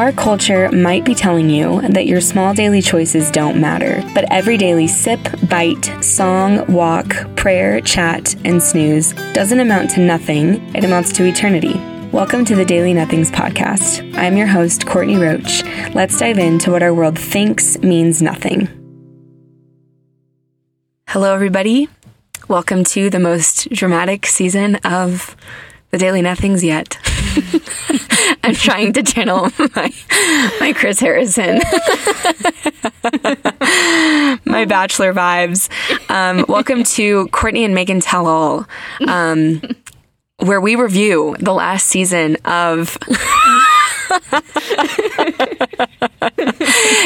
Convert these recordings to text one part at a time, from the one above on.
Our culture might be telling you that your small daily choices don't matter, but every daily sip, bite, song, walk, prayer, chat, and snooze doesn't amount to nothing, it amounts to eternity. Welcome to the Daily Nothings podcast. I'm your host, Courtney Roach. Let's dive into what our world thinks means nothing. Hello, everybody. Welcome to the most dramatic season of the Daily Nothings yet. I'm trying to channel my my Chris Harrison, my Bachelor vibes. Um, welcome to Courtney and Meghan Tell All, um, where we review the last season of.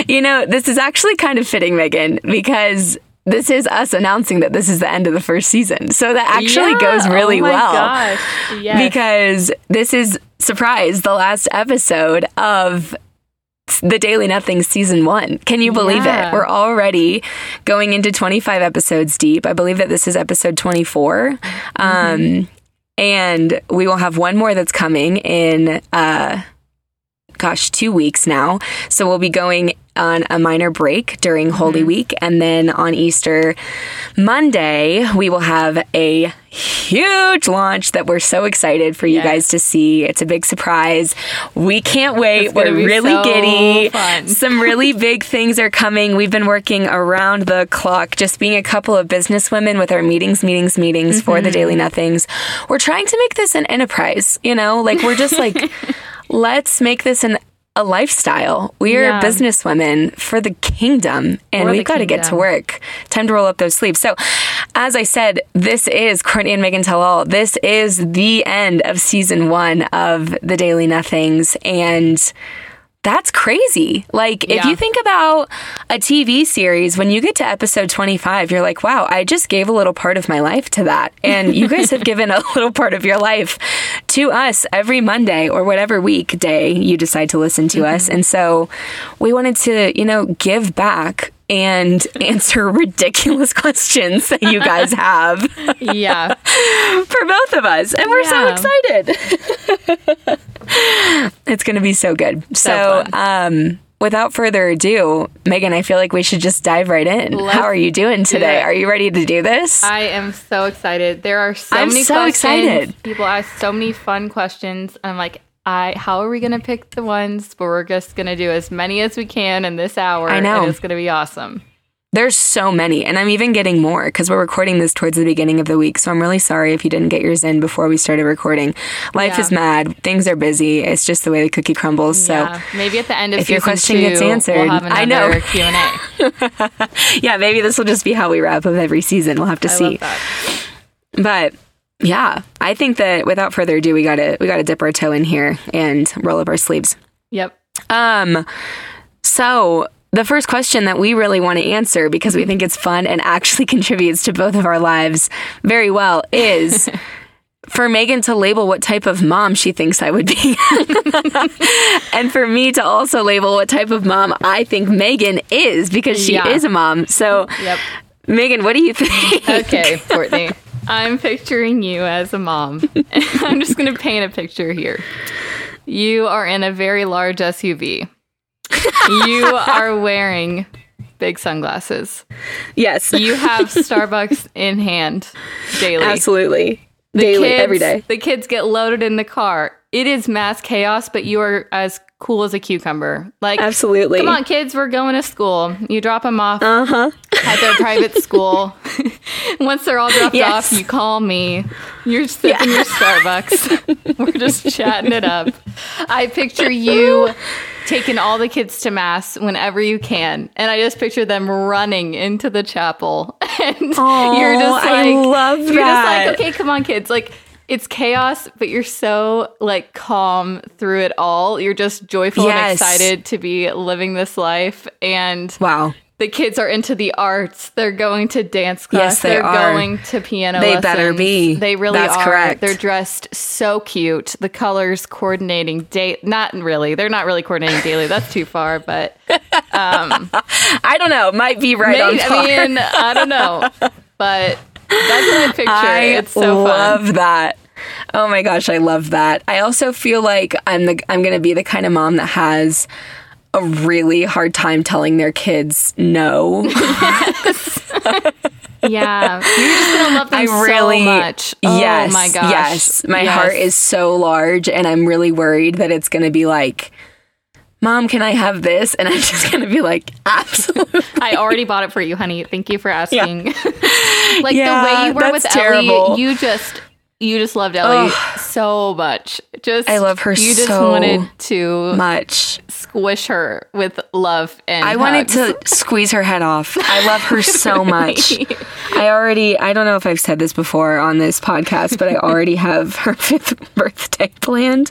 you know, this is actually kind of fitting, Meghan, because this is us announcing that this is the end of the first season. So that actually Yeah. goes really oh my well. Gosh. Yes. Because this is surprise the last episode of the Daily Nothing season 1. Can you believe Yeah. it? We're already going into 25 episodes deep. I believe that this is episode 24. Um and we will have one more that's coming in uh gosh, 2 weeks now. So we'll be going on a minor break during Holy Week and then on Easter Monday, we will have a huge launch that we're so excited for you Yes. guys to see. It's a big surprise. We can't wait. We're really so giddy. fun. Some really big things are coming. We've been working around the clock, just being a couple of business women with our meetings, meetings, meetings for Mm-hmm. the Daily Nothings. We're trying to make this an enterprise, you know? Like we're just like let's make this an a lifestyle. We are Yeah. business women for the kingdom and we've got to get to work. Time to roll up those sleeves. So, as I said, this is Courtney and Meghan Tell All. This is the end of season one of the Daily Nothings. And that's crazy. Like, if Yeah. you think about a TV series, when you get to episode 25, you're like, wow, I just gave a little part of my life to that. And you guys have given a little part of your life to us every Monday or whatever week day you decide to listen to mm-hmm. us. And so we wanted to, you know, give back and answer ridiculous questions that you guys have yeah. for both of us. And we're so excited. it's going to be so good. So, fun. um, without further ado, Meghan, I feel like we should just dive right in. Let's How are you doing today? it. Are you ready to do this? I am so excited. There are so I'm many so questions. excited. People ask so many fun questions. I'm like, I how are we gonna pick the ones? But we're just gonna do as many as we can in this hour. I know. And it's gonna be awesome. There's so many, and I'm even getting more because we're recording this towards the beginning of the week. So I'm really sorry if you didn't get yours in before we started recording. Life Yeah. is mad. Things are busy. It's just the way the cookie crumbles. So yeah. Maybe at the end of if your question two, gets answered- we'll have I know. Q and A. yeah, maybe this will just be how we wrap up every season. We'll have to I see. But yeah, I think that without further ado, we gotta we gotta dip our toe in here and roll up our sleeves. Yep. Um, so the first question that we really want to answer because we think it's fun and actually contributes to both of our lives very well is. For Meghan to label what type of mom she thinks I would be. and for me to also label what type of mom I think Meghan is because she Yeah. is a mom. So, Yep. Meghan, what do you think? Okay, Courtney. I'm picturing you as a mom. I'm just going to paint a picture here. You are in a very large SUV. You are wearing big sunglasses. Yes. You have Starbucks in hand daily. Absolutely. The Daily, kids- every day. The kids get loaded in the car. It is mass chaos, but you are as cool as a cucumber. Like, Absolutely. come on, kids, we're going to school. You drop them off Uh huh. at their private school. Once they're all dropped Yes. off, you call me. You're sipping your Starbucks. We're just chatting it up. I picture you taking all the kids to mass whenever you can, and I just picture them running into the chapel, and you're just like, I love you're that. just like, okay, come on, kids, like. It's chaos, but you're so like calm through it all. You're just joyful Yes. and excited to be living this life. And Wow. the kids are into the arts. They're going to dance class. Yes, they They're are. going to piano They lessons. better be. They really That's are. correct. They're dressed so cute. The colors coordinating day not really. They're not really coordinating daily. That's too far, but um, I don't know. Might be right on maybe. I mean, I don't know. But that's what I picture. I it's so love fun. that. Oh my gosh, I love that. I also feel like I'm the I'm going to be the kind of mom that has a really hard time telling their kids no. Yeah, you're just gonna love them I really so much. Oh yes, my gosh, yes. My Yes. heart is so large, and I'm really worried that it's going to be like, "Mom, can I have this?" And I'm just going to be like, "Absolutely." I already bought it for you, honey. Thank you for asking. like Yeah, the way you were with that's Ellie, you just you just loved Ellie so much. Just I love her You just so wanted to Much. squish her with love and I wanted to squeeze her head off. I love her so much. I already, I don't know if I've said this before on this podcast, but I already have her fifth birthday planned.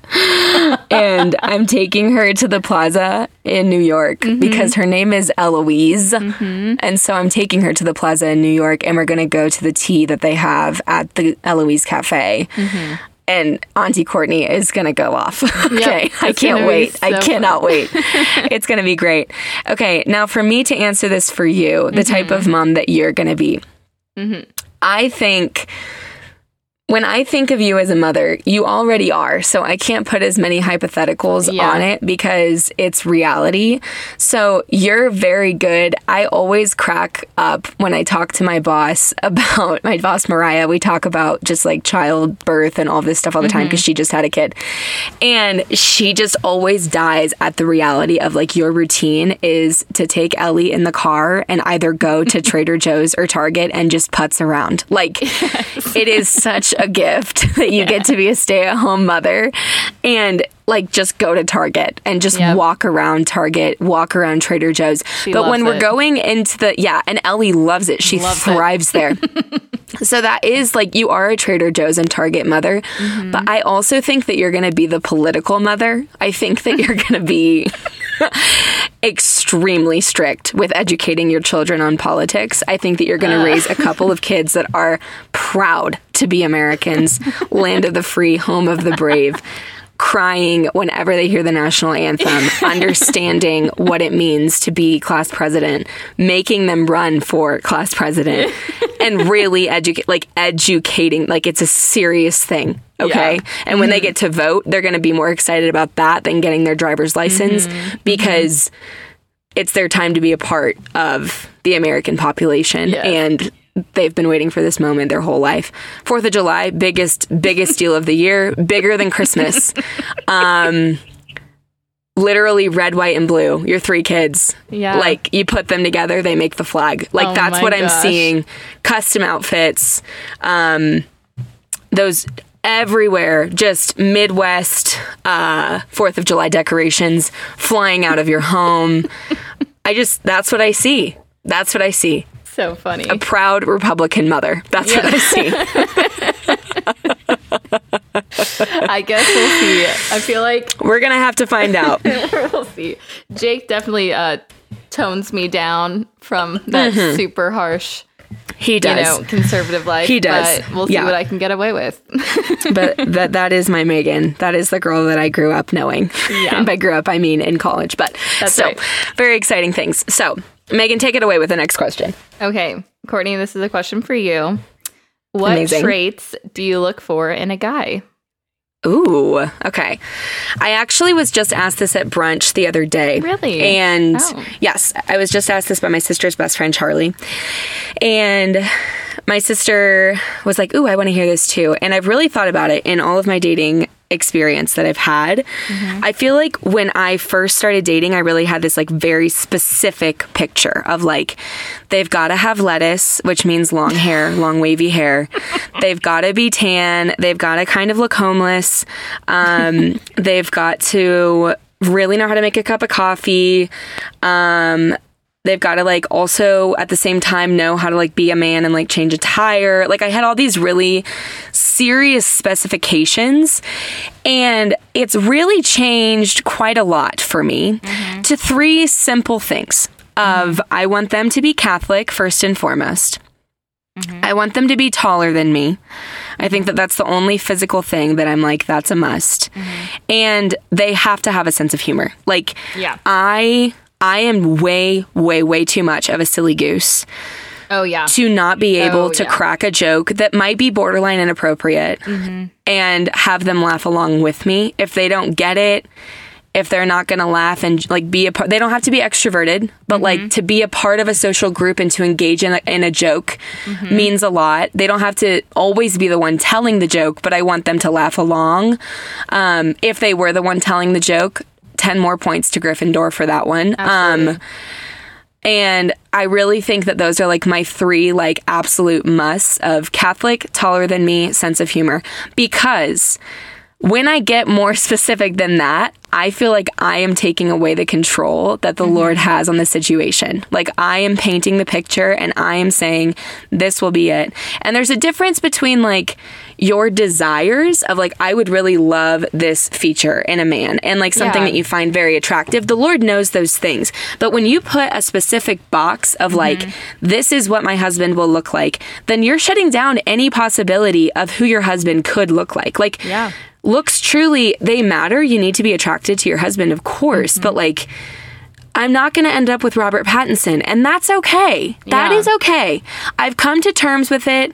And I'm taking her to the plaza in New York mm-hmm. because her name is Eloise. Mm-hmm. And so I'm taking her to the plaza in New York and we're going to go to the tea that they have at the Eloise Cafe. And Auntie Courtney is going to go off. okay. I can't wait. I so cannot wait. it's going to be great. Okay. Now, for me to answer this for you, the type Mm-hmm. of mom that you're going to be, I think. When I think of you as a mother, you already are. So I can't put as many hypotheticals Yeah. on it because it's reality. So you're very good. I always crack up when I talk to my boss about my boss, Mariah. We talk about just like childbirth and all this stuff all the time mm-hmm. because she just had a kid. And she just always dies at the reality of like your routine is to take Ellie in the car and either go to Trader Joe's or Target and just putz around. Like it is such a gift that you get to be a stay-at-home mother and like just go to Target and just Yep. walk around Target, walk around Trader Joe's. She but when we're it. going into the yeah, and Ellie loves it. She Loves it. thrives there. So that is like you are a Trader Joe's and Target mother, Mm-hmm. but I also think that you're going to be the political mother. I think that you're going to be extremely strict with educating your children on politics. I think that you're going to raise a couple of kids that are proud to be Americans, land of the free, home of the brave. Crying whenever they hear the national anthem, understanding what it means to be class president, making them run for class president, and really educate, like educating, like it's a serious thing. Okay. Yeah. And when they mm-hmm. get to vote, they're going to be more excited about that than getting their driver's license mm-hmm. Mm-hmm. because it's their time to be a part of the American population. Yes. And they've been waiting for this moment their whole life. Fourth of July, biggest, biggest deal of the year, bigger than Christmas. Um, literally red, white, and blue. Your three kids. Yeah. Like you put them together, they make the flag. Like Oh that's what I'm seeing. Custom outfits. Um, those everywhere just midwest uh fourth of july decorations flying out of your home i just that's what i see that's what i see so funny. a proud republican mother that's what i see I guess we'll see. I feel like we're gonna have to find out we'll see. Jake definitely uh, tones me down from that super harsh, he you does know, conservative life. He does. But we'll see Yeah. what I can get away with. but that that is my meghan that is the girl that i grew up knowing Yeah. and by grew up i mean in college but That's so right. very exciting things so meghan take it away with the next question okay, Courtney, this is a question for you. What Amazing. traits do you look for in a guy? Ooh, okay. I actually was just asked this at brunch the other day. Really? And Oh. yes, I was just asked this by my sister's best friend, Charlie. And my sister was like, Ooh, I want to hear this too. And I've really thought about it in all of my dating experience that I've had. I feel like when I first started dating, I really had this like very specific picture of like, they've got to have lettuce, which means long hair, long wavy hair. They've got to be tan. They've got to kind of look homeless. Um, they've got to really know how to make a cup of coffee. Um, they've got to like also at the same time know how to like be a man and like change a tire. Like I had all these really serious specifications and it's really changed quite a lot for me mm-hmm. to three simple things of mm-hmm. I want them to be Catholic first and foremost. Mm-hmm. I want them to be taller than me. I think that that's the only physical thing that I'm like that's a must. And they have to have a sense of humor. Like Yeah. I I am way way way too much of a silly goose Oh yeah. to not be able Oh, to yeah. crack a joke that might be borderline inappropriate Mm-hmm. and have them laugh along with me. If they don't get it, if they're not going to laugh and like be a part, they don't have to be extroverted, but Mm-hmm. like to be a part of a social group and to engage in a, in a joke Mm-hmm. means a lot. They don't have to always be the one telling the joke, but I want them to laugh along. Um, if they were the one telling the joke, 10 more points to Gryffindor for that one. Absolutely. Um, and I really think that those are like my three like absolute musts of Catholic, taller than me, sense of humor. Because when I get more specific than that, I feel like I am taking away the control that the mm-hmm. Lord has on the situation. Like I am painting the picture and I am saying, this will be it. And there's a difference between like your desires of like, I would really love this feature in a man and like something Yeah. that you find very attractive. The Lord knows those things. But when you put a specific box of mm-hmm. like, this is what my husband will look like, then you're shutting down any possibility of who your husband could look like. Like, Yeah. Looks truly, they matter. You need to be attracted to your husband, of course, mm-hmm. but like, I'm not going to end up with Robert Pattinson, and that's okay. That Yeah. is okay. I've come to terms with it.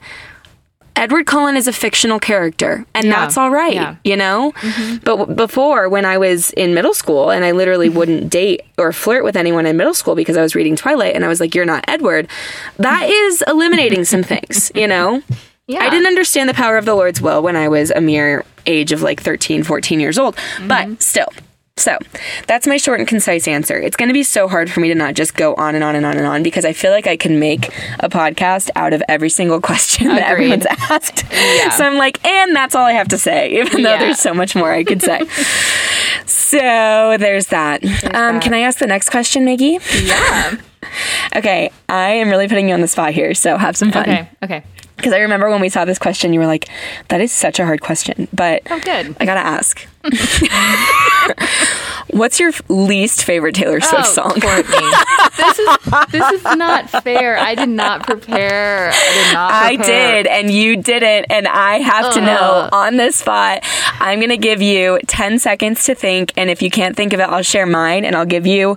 Edward Cullen is a fictional character, and Yeah. that's all right, Yeah. you know? Mm-hmm. But w- before, when I was in middle school, and I literally mm-hmm. wouldn't date or flirt with anyone in middle school because I was reading Twilight, and I was like, You're not Edward, that is eliminating some things, you know? Yeah. I didn't understand the power of the Lord's will when I was a mere age of like 13, 14 years old, Mm-hmm. but still. So that's my short and concise answer. It's going to be so hard for me to not just go on and on and on and on because I feel like I can make a podcast out of every single question that everyone's asked. Yeah. So I'm like, and that's all I have to say, even though Yeah. there's so much more I could say. so there's that. um, that. Can I ask the next question, Maggie? Yeah. Okay, I am really putting you on the spot here, so have some fun. Okay. Okay. Because I remember when we saw this question, you were like, that is such a hard question. But Oh, good. I gotta ask. What's your least favorite Taylor Swift Oh, song? Courtney. this is this is not fair. I did not prepare. I did not. I did, and you didn't, and I have to know on the spot. I'm gonna give you 10 seconds to think, and if you can't think of it, I'll share mine, and I'll give you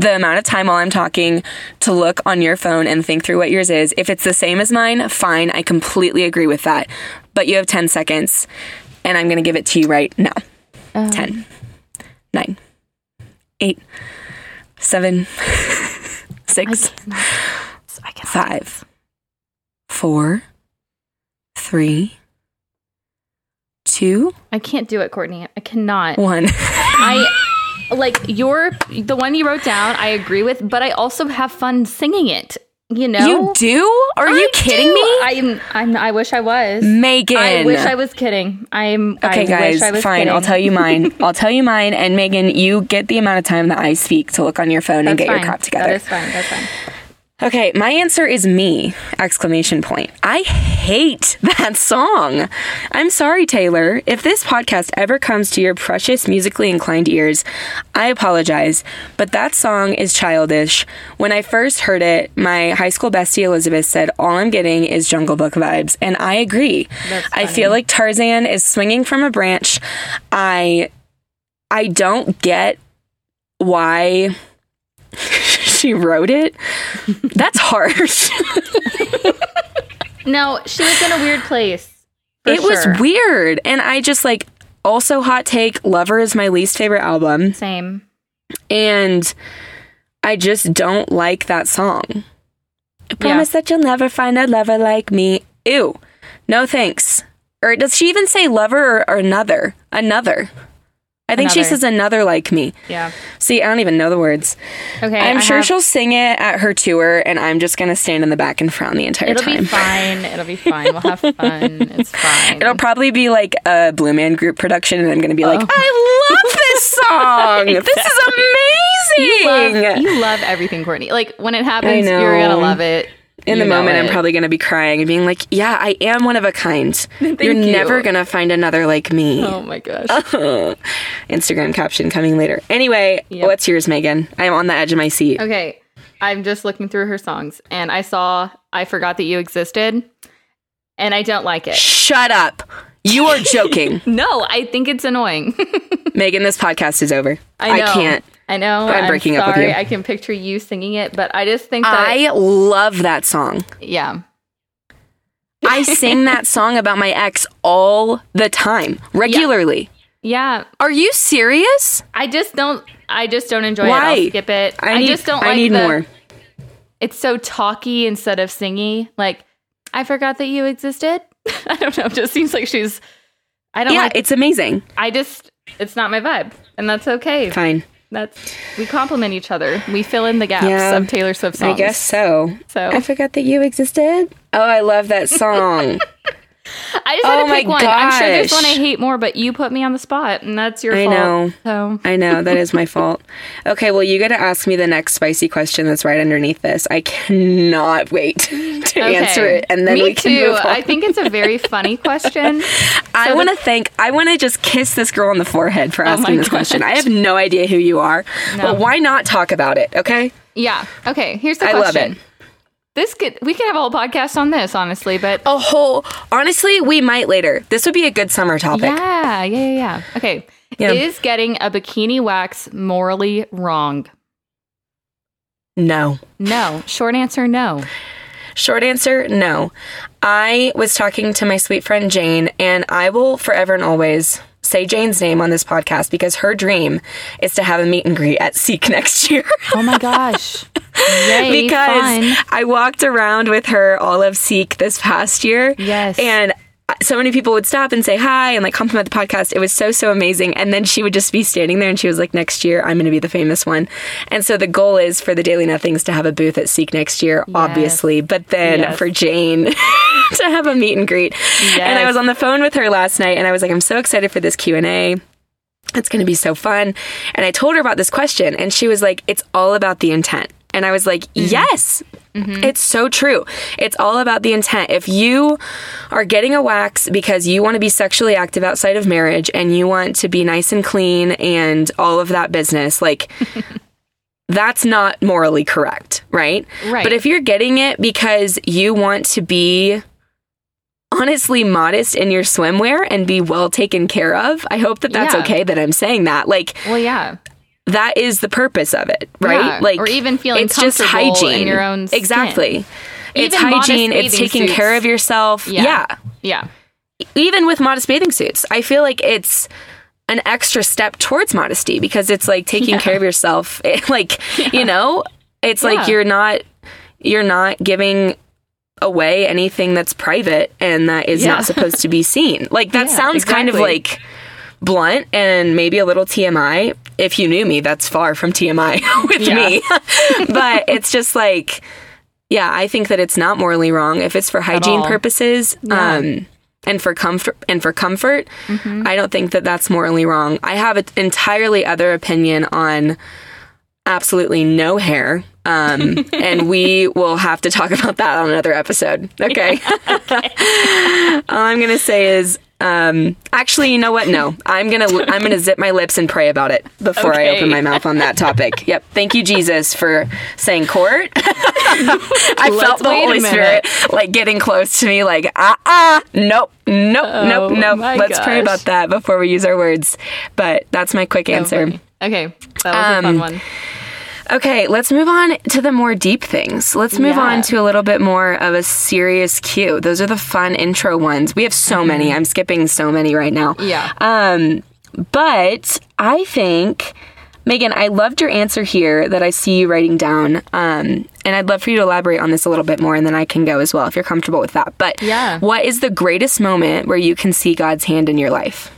the amount of time while I'm talking to look on your phone and think through what yours is. If it's the same as mine, fine. I completely agree with that. But you have 10 seconds, and I'm gonna give it to you right now. Um, 10, 9, 8, 7, 6, I can. 5, 4, 3, 2, I can't do it, Courtney. I cannot. 1. I like your the one you wrote down. I agree with, but I also have fun singing it. You know, You do? Are you kidding do. me? I'm. I'm. I wish I was. Meghan. I wish I was kidding. I'm. I Okay, wish guys, I fine. kidding. I'll tell you mine. I'll tell you mine. And Meghan, you get the amount of time that I speak to look on your phone and That's get your fine. crap together. That is fine. That's fine. Okay, my answer is me! Exclamation point. I hate that song. I'm sorry, Taylor. If this podcast ever comes to your precious musically inclined ears, I apologize, but that song is childish. When I first heard it, my high school bestie Elizabeth said, All I'm getting is Jungle Book vibes. And I agree. I feel like Tarzan is swinging from a branch. I I don't get why she wrote it. That's harsh. No, she was in a weird place. it was weird. And I just like also hot take, Lover is my least favorite album. Same. And I just don't like that song. I promise that you'll never find a lover like me. Ew. No thanks. Or does she even say lover or, or another? Another. I think she says another like me. Yeah. See, I don't even know the words. Okay. I'm I sure have- she'll sing it at her tour, and I'm just gonna stand in the back and frown the entire time. It'll be fine. It'll be fine. We'll have fun. It's fine. It'll probably be like a Blue Man Group production, and I'm gonna be like, Oh. I love this song. This is you amazing. love, you love everything, Courtney. Like when it happens, you're gonna love it. In the You moment, I'm probably gonna be crying and being like, Yeah, I am one of a kind. You're you. never gonna find another like me. Oh my gosh. Instagram caption coming later. Anyway, Yep. what's yours, Meghan? I'm on the edge of my seat. Okay. I'm just looking through her songs and I saw I Forgot That You Existed and I don't like it. Shut up. You are joking. No, I think it's annoying. Meghan, this podcast is over. I know. can't. I know. I'm I'm, breaking up with you. I can picture you singing it, but I just think that I love that song. yeah. I sing that song about my ex all the time, regularly. Yeah, Are you serious? I just don't. I just don't enjoy Why? it. I'll skip it. I, I, need, just don't I like need the. more. It's so talky instead of singy. Like I forgot that you existed. I don't know. It just seems like she's. I don't Yeah, like. it's amazing. I just. It's not my vibe, and that's okay. Fine. That's we complement each other. We fill in the gaps Yeah, of Taylor Swift songs. I guess so. so. I forgot that you existed. Oh, I love that song. I just had Oh to my pick one. I'm sure there's one I hate more, but you put me on the spot, and that's your I fault. know. So I know that is my fault. Okay, well, you got to ask me the next spicy question that's right underneath this. I cannot wait to answer it, and then me we can too. move on. I think it's a very funny question. I want to thank. I want to just kiss this girl on the forehead for oh asking my this question. I have no idea who you are, No. but why not talk about it? Okay, Yeah. Okay. Here's the I love question. it. This could we could have a whole podcast on this, honestly, but A whole. Honestly, we might later. This would be a good summer topic. yeah, yeah, yeah, yeah. Okay. Yeah. Is getting a bikini wax morally wrong? No. No. Short answer, no. Short answer, no. I was talking to my sweet friend Jane, and I will forever and always say Jane's name on this podcast because her dream is to have a meet and greet at Seek next year. Oh my gosh. Yay, because fun. I walked around with her all of Seek this past year. Yes. And so many people would stop and say hi and like compliment the podcast. It was so, so amazing. And then she would just be standing there and she was like, next year, I'm going to be the famous one. And so the goal is for the Daily Nothings to have a booth at Seek next year, obviously, but then Yes. for Jane to have a meet and greet. And I was on the phone with her last night and I was like, I'm so excited for this Q&A. It's going to be so fun. And I told her about this question and she was like, it's all about the intent. And I was like, Mm-hmm. yes, Mm-hmm. it's so true. It's all about the intent. If you are getting a wax because you want to be sexually active outside of marriage and you want to be nice and clean and all of that business, like, that's not morally correct, right? Right. But if you're getting it because you want to be honestly modest in your swimwear and be well taken care of, I hope that that's Yeah. okay that I'm saying that. Like, Well, yeah. That is the purpose of it, right? Yeah, Like or even feeling it's just comfortable hygiene in your own skin. Exactly. It's Even modest hygiene. It's taking care of yourself. Yeah. yeah. Yeah. Even with modest bathing suits, I feel like it's an extra step towards modesty because it's like taking Yeah. care of yourself. It, like, you know, it's Yeah. like you're not you're not giving away anything that's private and that is Yeah. not supposed to be seen. Like that Yeah, sounds kind of like blunt and maybe a little TMI. If you knew me, that's far from TMI with Yeah. me. but it's just like yeah, I think that it's not morally wrong if it's for hygiene purposes. Um and for comfort and for comfort, Mm-hmm. I don't think that that's morally wrong. I have an entirely other opinion on absolutely no hair. Um, and we will have to talk about that on another episode. Okay. All I'm gonna say is, um, actually, you know what? No, I'm gonna I'm gonna zip my lips and pray about it before I open my mouth on that topic. Yep. Thank you, Jesus, for saying court. I Let's felt the Holy. Spirit like getting close to me, like ah ah, nope, nope, Oh, nope, nope. Let's pray about that before we use our words. But that's my quick answer. funny. Okay. That was a fun Um, one. Okay, let's move on to the more deep things. Let's move Yeah. on to a little bit more of a serious cue. Those are the fun intro ones. We have so many. I'm skipping so many right now. Mm-hmm. Yeah. Um, but I think, Meghan, I loved your answer here that I see you writing down. Um, and I'd love for you to elaborate on this a little bit more, and then I can go as well if you're comfortable with that. But Yeah. what is the greatest moment where you can see God's hand in your life?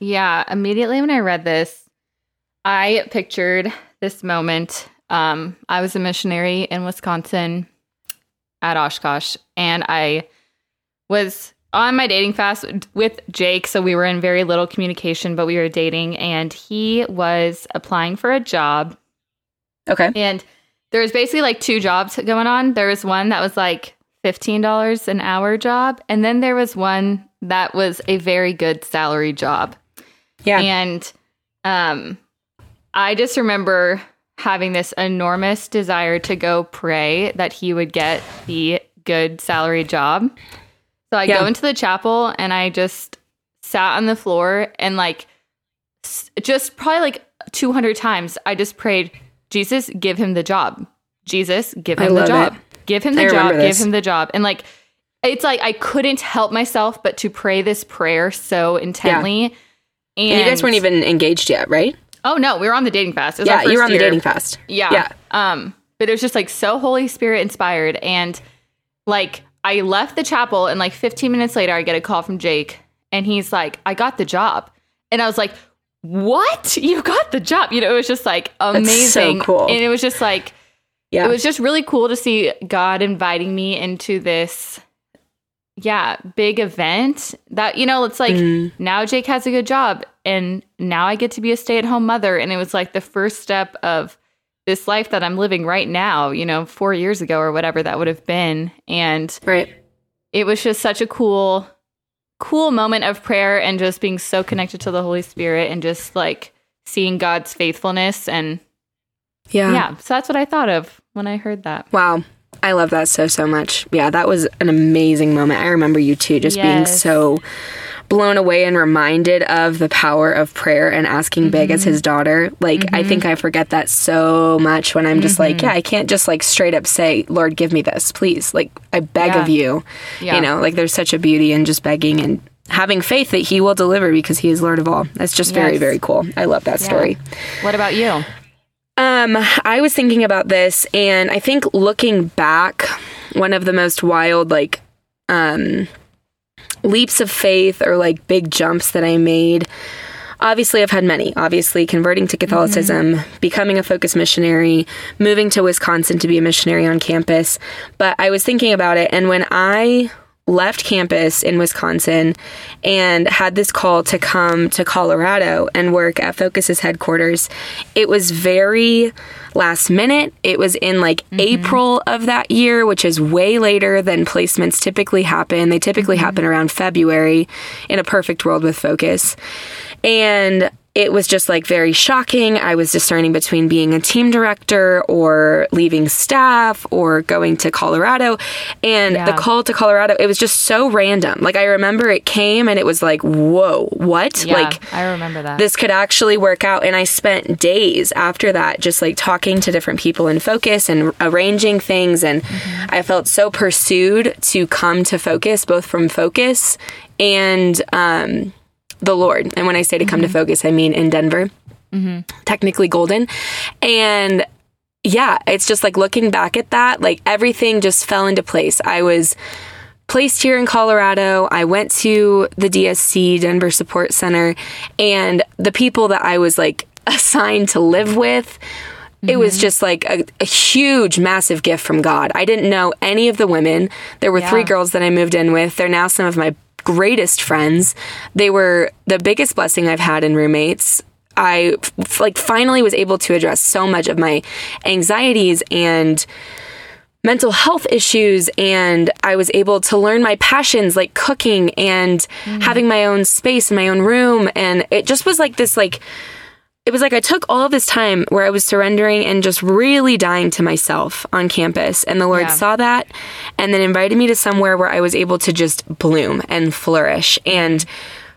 Yeah, immediately when I read this, I pictured this moment. Um, I was a missionary in Wisconsin at Oshkosh, and I was on my dating fast with Jake. So we were in very little communication, but we were dating, and he was applying for a job. Okay. And there was basically like two jobs going on. There was one that was like $15 an hour job, and then there was one that was a very good salary job. Yeah. And um I just remember having this enormous desire to go pray that he would get the good salary job. So I Yeah. go into the chapel and I just sat on the floor and like just probably like 200 times I just prayed, Jesus, give him the job. Jesus, give him the job. it. Give him the I job. Give him the job. And like, it's like I couldn't help myself but to pray this prayer so intently. And, And you guys weren't even engaged yet, right? Oh no, we were on the dating fast. Yeah, you were on the dating fast. Yeah. Yeah. Um, but it was just like so Holy Spirit inspired. And like I left the chapel and like 15 minutes later I get a call from Jake and he's like, I got the job. And I was like, What? You got the job? You know, it was just like so amazing. cool. And it was just like Yeah. it was just really cool to see God inviting me into this yeah, big event that you know, it's like Mhm. now Jake has a good job and now I get to be a stay-at-home mother and it was like the first step of this life that I'm living right now, you know, 4 years ago or whatever that would have been and right. it was just such a cool cool moment of prayer and just being so connected to the Holy Spirit and just like seeing God's faithfulness and Yeah. yeah, so that's what I thought of when I heard that. Wow. I love that so, so much. Yeah, that was an amazing moment. I remember you too, just being so blown away and reminded of the power of prayer and asking big as his daughter. Like, I think I forget that so much when I'm just like, yeah, I can't just like straight up say, Lord, give me this, please. Like, I beg Yeah. of you. Yeah. You know, like there's such a beauty in just begging and having faith that he will deliver because he is Lord of all. That's just very, Yes. very cool. I love that story. What about you? Um, I was thinking about this, and I think looking back, one of the most wild, like, um, leaps of faith or like big jumps that I made. Obviously, I've had many. Obviously, converting to Catholicism, mm-hmm. becoming a focus missionary, moving to Wisconsin to be a missionary on campus. But I was thinking about it, and when I left campus in Wisconsin and had this call to come to Colorado and work at Focus's headquarters, it was very last minute. It was in like mm-hmm. April of that year, which is way later than placements typically happen. They typically mm-hmm. happen around February in a perfect world with Focus. And it was just like very shocking. I was discerning between being a team director or leaving staff or going to Colorado. And Yeah. the call to Colorado, it was just so random. Like I remember it came and it was like, whoa, what? Yeah, Like I remember that. this could actually work out. And I spent days after that just like talking to different people in focus and arranging things. And I felt so pursued to come to focus, both from focus and um, the Lord. And when I say to come to mm-hmm. focus, I mean in Denver, mm-hmm. technically Golden. And yeah, it's just like looking back at that, like everything just fell into place. I was placed here in Colorado. I went to the DSC, Denver Support Center, and the people that I was like assigned to live with. It was mm-hmm. just like a, a huge, massive gift from God. I didn't know any of the women. There were three girls that I moved in with. They're now some of my greatest friends. They were the biggest blessing I've had in roommates. I f- like finally was able to address so much of my anxieties and mental health issues and I was able to learn my passions like cooking and mm. having my own space in my own room and it just was like this like it was like I took all this time where I was surrendering and just really dying to myself on campus. And the Lord Yeah. saw that and then invited me to somewhere where I was able to just bloom and flourish. And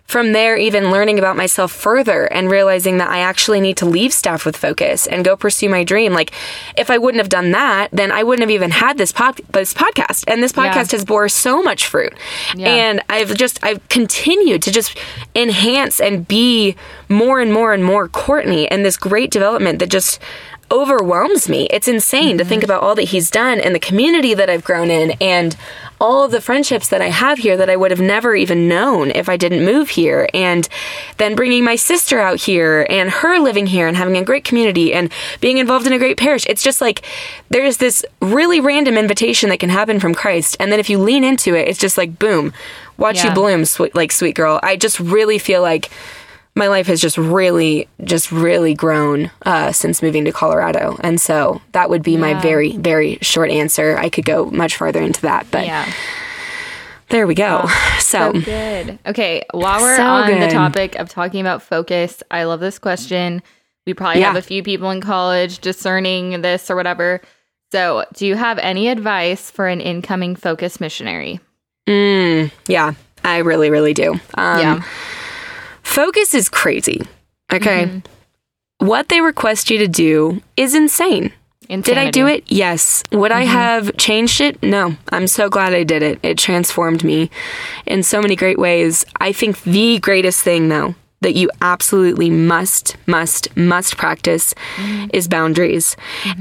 from there, even learning about myself further and realizing that I actually need to leave staff with focus and go pursue my dream. Like, if I wouldn't have done that, then I wouldn't have even had this pod- this podcast. And this podcast has bore so much fruit. Yeah. And I've just I've continued to just enhance and be more and more and more Courtney and this great development that just overwhelms me. It's insane to think mm-hmm. about all that he's done and the community that I've grown in and all of the friendships that I have here that I would have never even known if I didn't move here and then bringing my sister out here and her living here and having a great community and being involved in a great parish. It's just like there's this really random invitation that can happen from Christ and then if you lean into it, it's just like boom, watch you bloom, sweet, like sweet girl. I just really feel like my life has just really, just really grown uh, since moving to Colorado. And so that would be my very, very short answer. I could go much farther into that, but yeah. there we go. So So, good. Okay, while we're So on the topic of talking about focus, I love this question. We probably Yeah. have a few people in college discerning this or whatever. So, do you have any advice for an incoming focus missionary? mm, yeah, I really, really do. Um, yeah. Focus is crazy. Okay. Mm-hmm. what they request you to do is insane. Did I do it? Yes. Would I mm-hmm. have changed it? No. I'm so glad I did it. It transformed me in so many great ways. I think the greatest thing, though, that you absolutely must, must, must practice mm-hmm. is boundaries.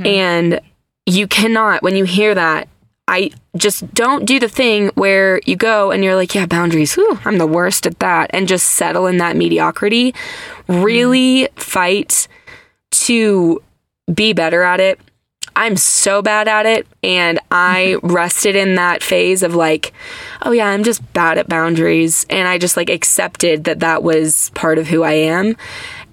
And you cannot, when you hear that, I just don't do the thing where you go and you're like, yeah, boundaries. Whew, I'm the worst at that. And just settle in that mediocrity. Really fight to be better at it. I'm so bad at it. And I rested in that phase of like, oh, yeah, I'm just bad at boundaries. And I just like accepted that that was part of who I am.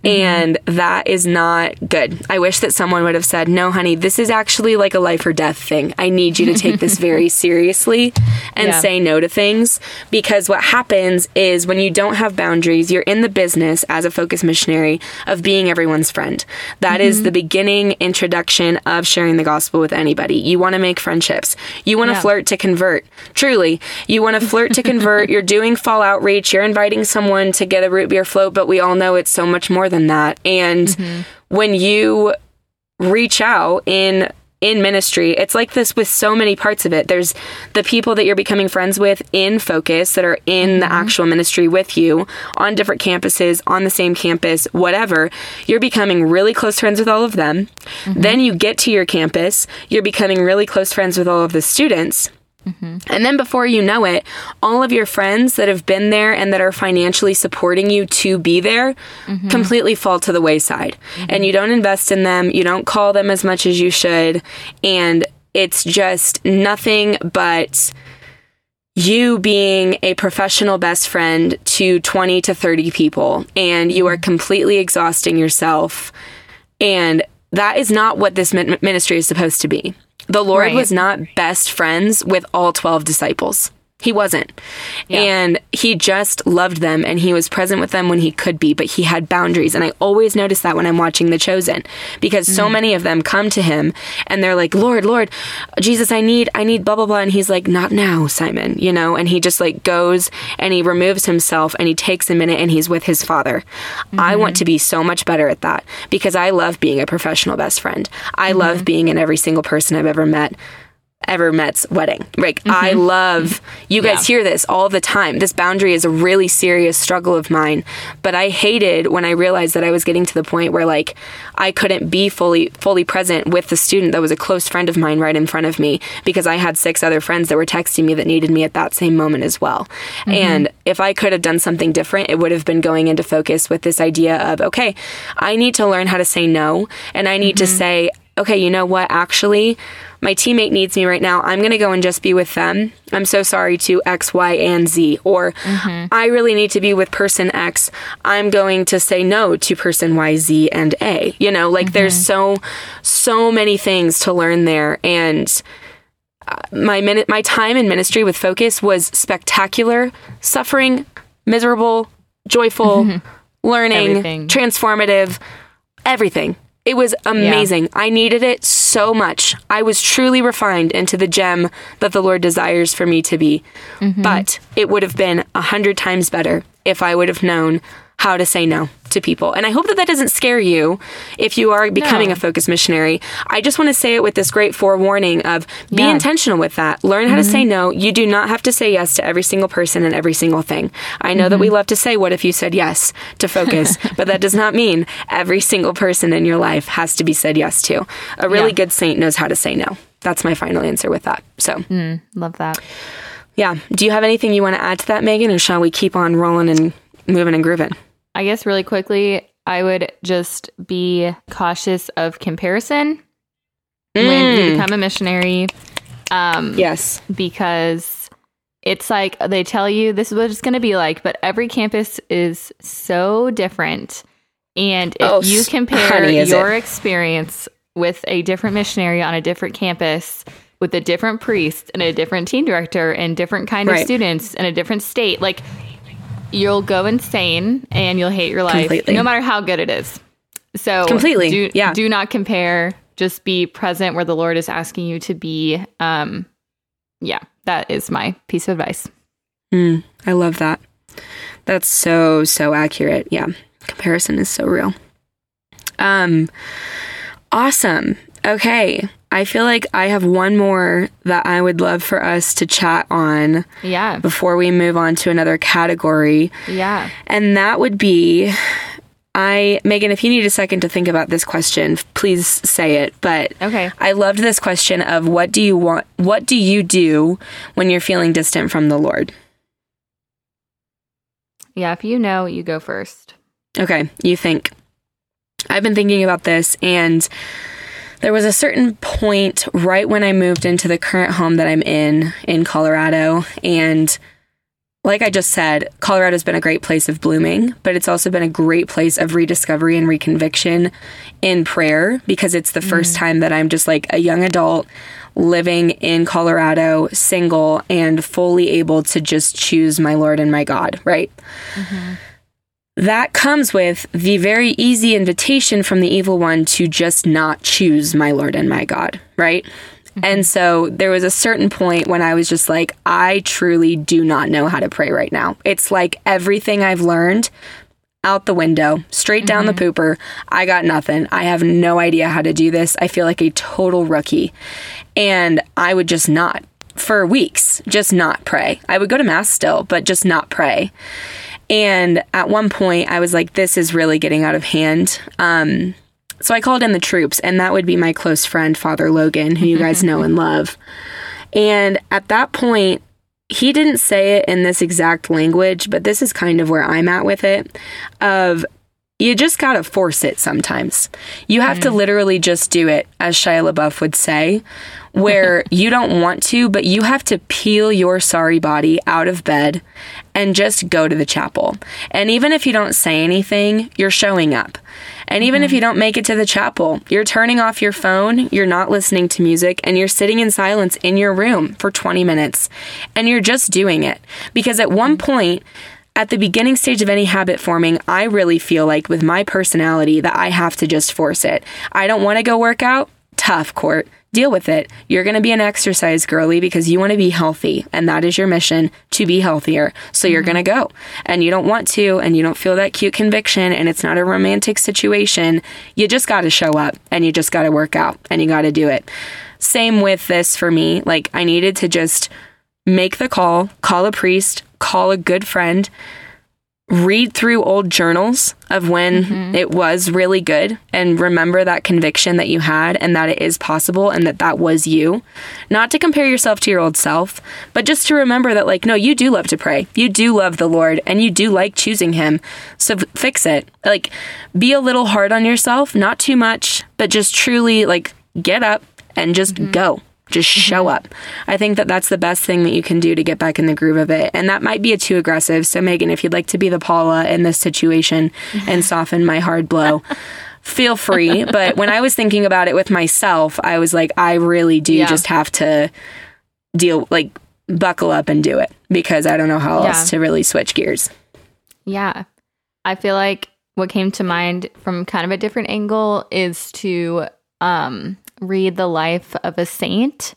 Mm-hmm. And that is not good. I wish that someone would have said, no, honey, this is actually like a life or death thing. I need you to take this very seriously and Yeah. say no to things. Because what happens is when you don't have boundaries, you're in the business as a focus missionary of being everyone's friend. That is mm-hmm. the beginning introduction of sharing the gospel with anybody. You want to make friendships. You want to Yeah. flirt to convert. Truly, you want to flirt to convert. You're doing fall outreach. You're inviting someone to get a root beer float, but we all know it's so much more than that. And mm-hmm. when you reach out in in ministry it's like this with so many parts of it. There's the people that you're becoming friends with in focus that are in the mm-hmm. actual ministry with you on different campuses on the same campus whatever. You're becoming really close friends with all of them. Mm-hmm. Then you get to your campus. You're becoming really close friends with all of the students Mm-hmm. and then before you know it, all of your friends that have been there and that are financially supporting you to be there mm-hmm. completely fall to the wayside. Mm-hmm. And you don't invest in them, you don't call them as much as you should, and it's just nothing but you being a professional best friend to 20 to 30 people. And you are completely exhausting yourself. And that is not what this ministry is supposed to be. The Lord Right. was not best friends with all 12 disciples. He wasn't. And he just loved them and he was present with them when he could be, but he had boundaries. And I always notice that when I'm watching The Chosen because so mm. many of them come to him and they're like, Lord, Lord, Jesus, I need, I need blah, blah, blah. And he's like, not now, Simon, you know? And he just like goes and he removes himself and he takes a minute and he's with his father. I mm-hmm. want to be so much better at that because I love being a professional best friend. I love mm-hmm. being in every single person I've ever met ever met's wedding. Like I mm-hmm. love you guys hear this all the time. This boundary is a really serious struggle of mine, but I hated when I realized that I was getting to the point where like I couldn't be fully fully present with the student that was a close friend of mine right in front of me because I had six other friends that were texting me that needed me at that same moment as well. Mm-hmm. And if I could have done something different, it would have been going into focus with this idea of okay, I need to learn how to say no and I need to mm-hmm. say okay, you know what? Actually, my teammate needs me right now. I'm going to go and just be with them. I'm so sorry to X, Y, and Z. Or mm-hmm. I really need to be with person X. I'm going to say no to person Y, Z, and A. You know, like there's mm-hmm. so, so many things to learn there. And uh, my minute, my time in ministry with Focus was spectacular, suffering, miserable, joyful, mm-hmm. learning, Everything. transformative, everything. It was amazing. I needed it so much. I was truly refined into the gem that the Lord desires for me to be. Mm-hmm. But it would have been a hundred times better if I would have known how to say no to people. And I hope that that doesn't scare you if you are becoming No. a focus missionary. I just want to say it with this great forewarning of be Yeah. intentional with that. Learn how to say mm-hmm. no. You do not have to say yes to every single person and every single thing. I know that we mm-hmm. love to say what if you said yes to focus, but that does not mean every single person in your life has to be said yes to. A really Yeah. good saint knows how to say no. That's my final answer with that. So, mm, Love that. yeah. Do you have anything you want to add to that, Meghan, or shall we keep on rolling and moving and grooving? I guess really quickly, I would just be cautious of comparison when you become a missionary. Um, Yes. because it's like they tell you this is what it's going to be like, but every campus is so different. And if Oh, you compare honey, your it. experience with a different missionary on a different campus, with a different priest and a different team director and different kind of students in a different state, like you'll go insane and you'll hate your life, Completely. no matter how good it is. So Completely, do, yeah. do not compare. Just be present where the Lord is asking you to be. Um, yeah, that is my piece of advice. Mm, I love that. That's so, so accurate. Yeah. Comparison is so real. Um, awesome. Okay. I feel like I have one more that I would love for us to chat on Yeah. before we move on to another category. Yeah. And that would be I, Meghan, if you need a second to think about this question, please say it. But Okay. I loved this question of what do you want, what do you do when you're feeling distant from the Lord? Yeah. If you know, you go first. Okay, you think. I've been thinking about this, and there was a certain point right when I moved into the current home that I'm in in Colorado. And like I just said, Colorado's been a great place of blooming, but it's also been a great place of rediscovery and reconviction in prayer because it's the first mm. time that I'm just like a young adult living in Colorado, single, and fully able to just choose my Lord and my God, right? Mm-hmm. That comes with the very easy invitation from the evil one to just not choose my Lord and my God, right? Mm-hmm. And so there was a certain point when I was just like, I truly do not know how to pray right now. It's like everything I've learned out the window, straight down the mm-hmm. pooper. I got nothing. I have no idea how to do this. I feel like a total rookie. And I would just not for weeks, just not pray. I would go to mass still, but just not pray. And at one point, I was like, this is really getting out of hand. Um, so I called in the troops, and that would be my close friend, Father Logan, who you guys know and love. And at that point, he didn't say it in this exact language, but this is kind of where I'm at with it of you just got to force it sometimes. You have to literally just do it, as Shia LaBeouf would say, where you don't want to, but you have to peel your sorry body out of bed and just go to the chapel. And even if you don't say anything, you're showing up. And even if mm-hmm. you don't make it to the chapel, you're turning off your phone, you're not listening to music, and you're sitting in silence in your room for 20 minutes. And you're just doing it. Because at one mm-hmm. point, at the beginning stage of any habit forming, I really feel like with my personality that I have to just force it. I don't want to go work out. Tough, Court. Deal with it. You're going to be an exercise girly because you want to be healthy, and that is your mission to be healthier. So you're going to go, and you don't want to, and you don't feel that cute conviction, and it's not a romantic situation. You just got to show up, and you just got to work out, and you got to do it. Same with this for me. Like, I needed to just make the call, call a priest, call a good friend, read through old journals of when mm-hmm. it was really good and remember that conviction that you had and that it is possible and that that was you. Not to compare yourself to your old self, but just to remember that, like, no, you do love to pray. You do love the Lord and you do like choosing Him. So fix it. Like, be a little hard on yourself, not too much, but just truly, like, get up and just mm-hmm. go just show up. I think that that's the best thing that you can do to get back in the groove of it. And that might be a too aggressive. So, Meghan, if you'd like to be the Paula in this situation and soften my hard blow, feel free. But when I was thinking about it with myself, I was like, I really do Yeah. just have to deal, like, buckle up and do it because I don't know how Yeah. else to really switch gears. Yeah. I feel like what came to mind from kind of a different angle is to um, read the life of a saint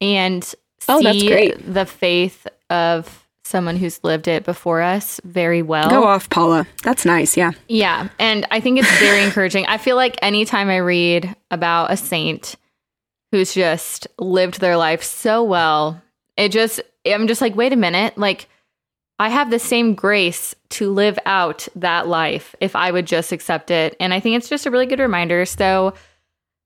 and see Oh, that's great. the faith of someone who's lived it before us very well. Go off, Paula. That's nice. Yeah. Yeah. And I think it's very encouraging. I feel like anytime I read about a saint who's just lived their life so well, it just, I'm just like, wait a minute. Like, I have the same grace to live out that life if I would just accept it. And I think it's just a really good reminder. So,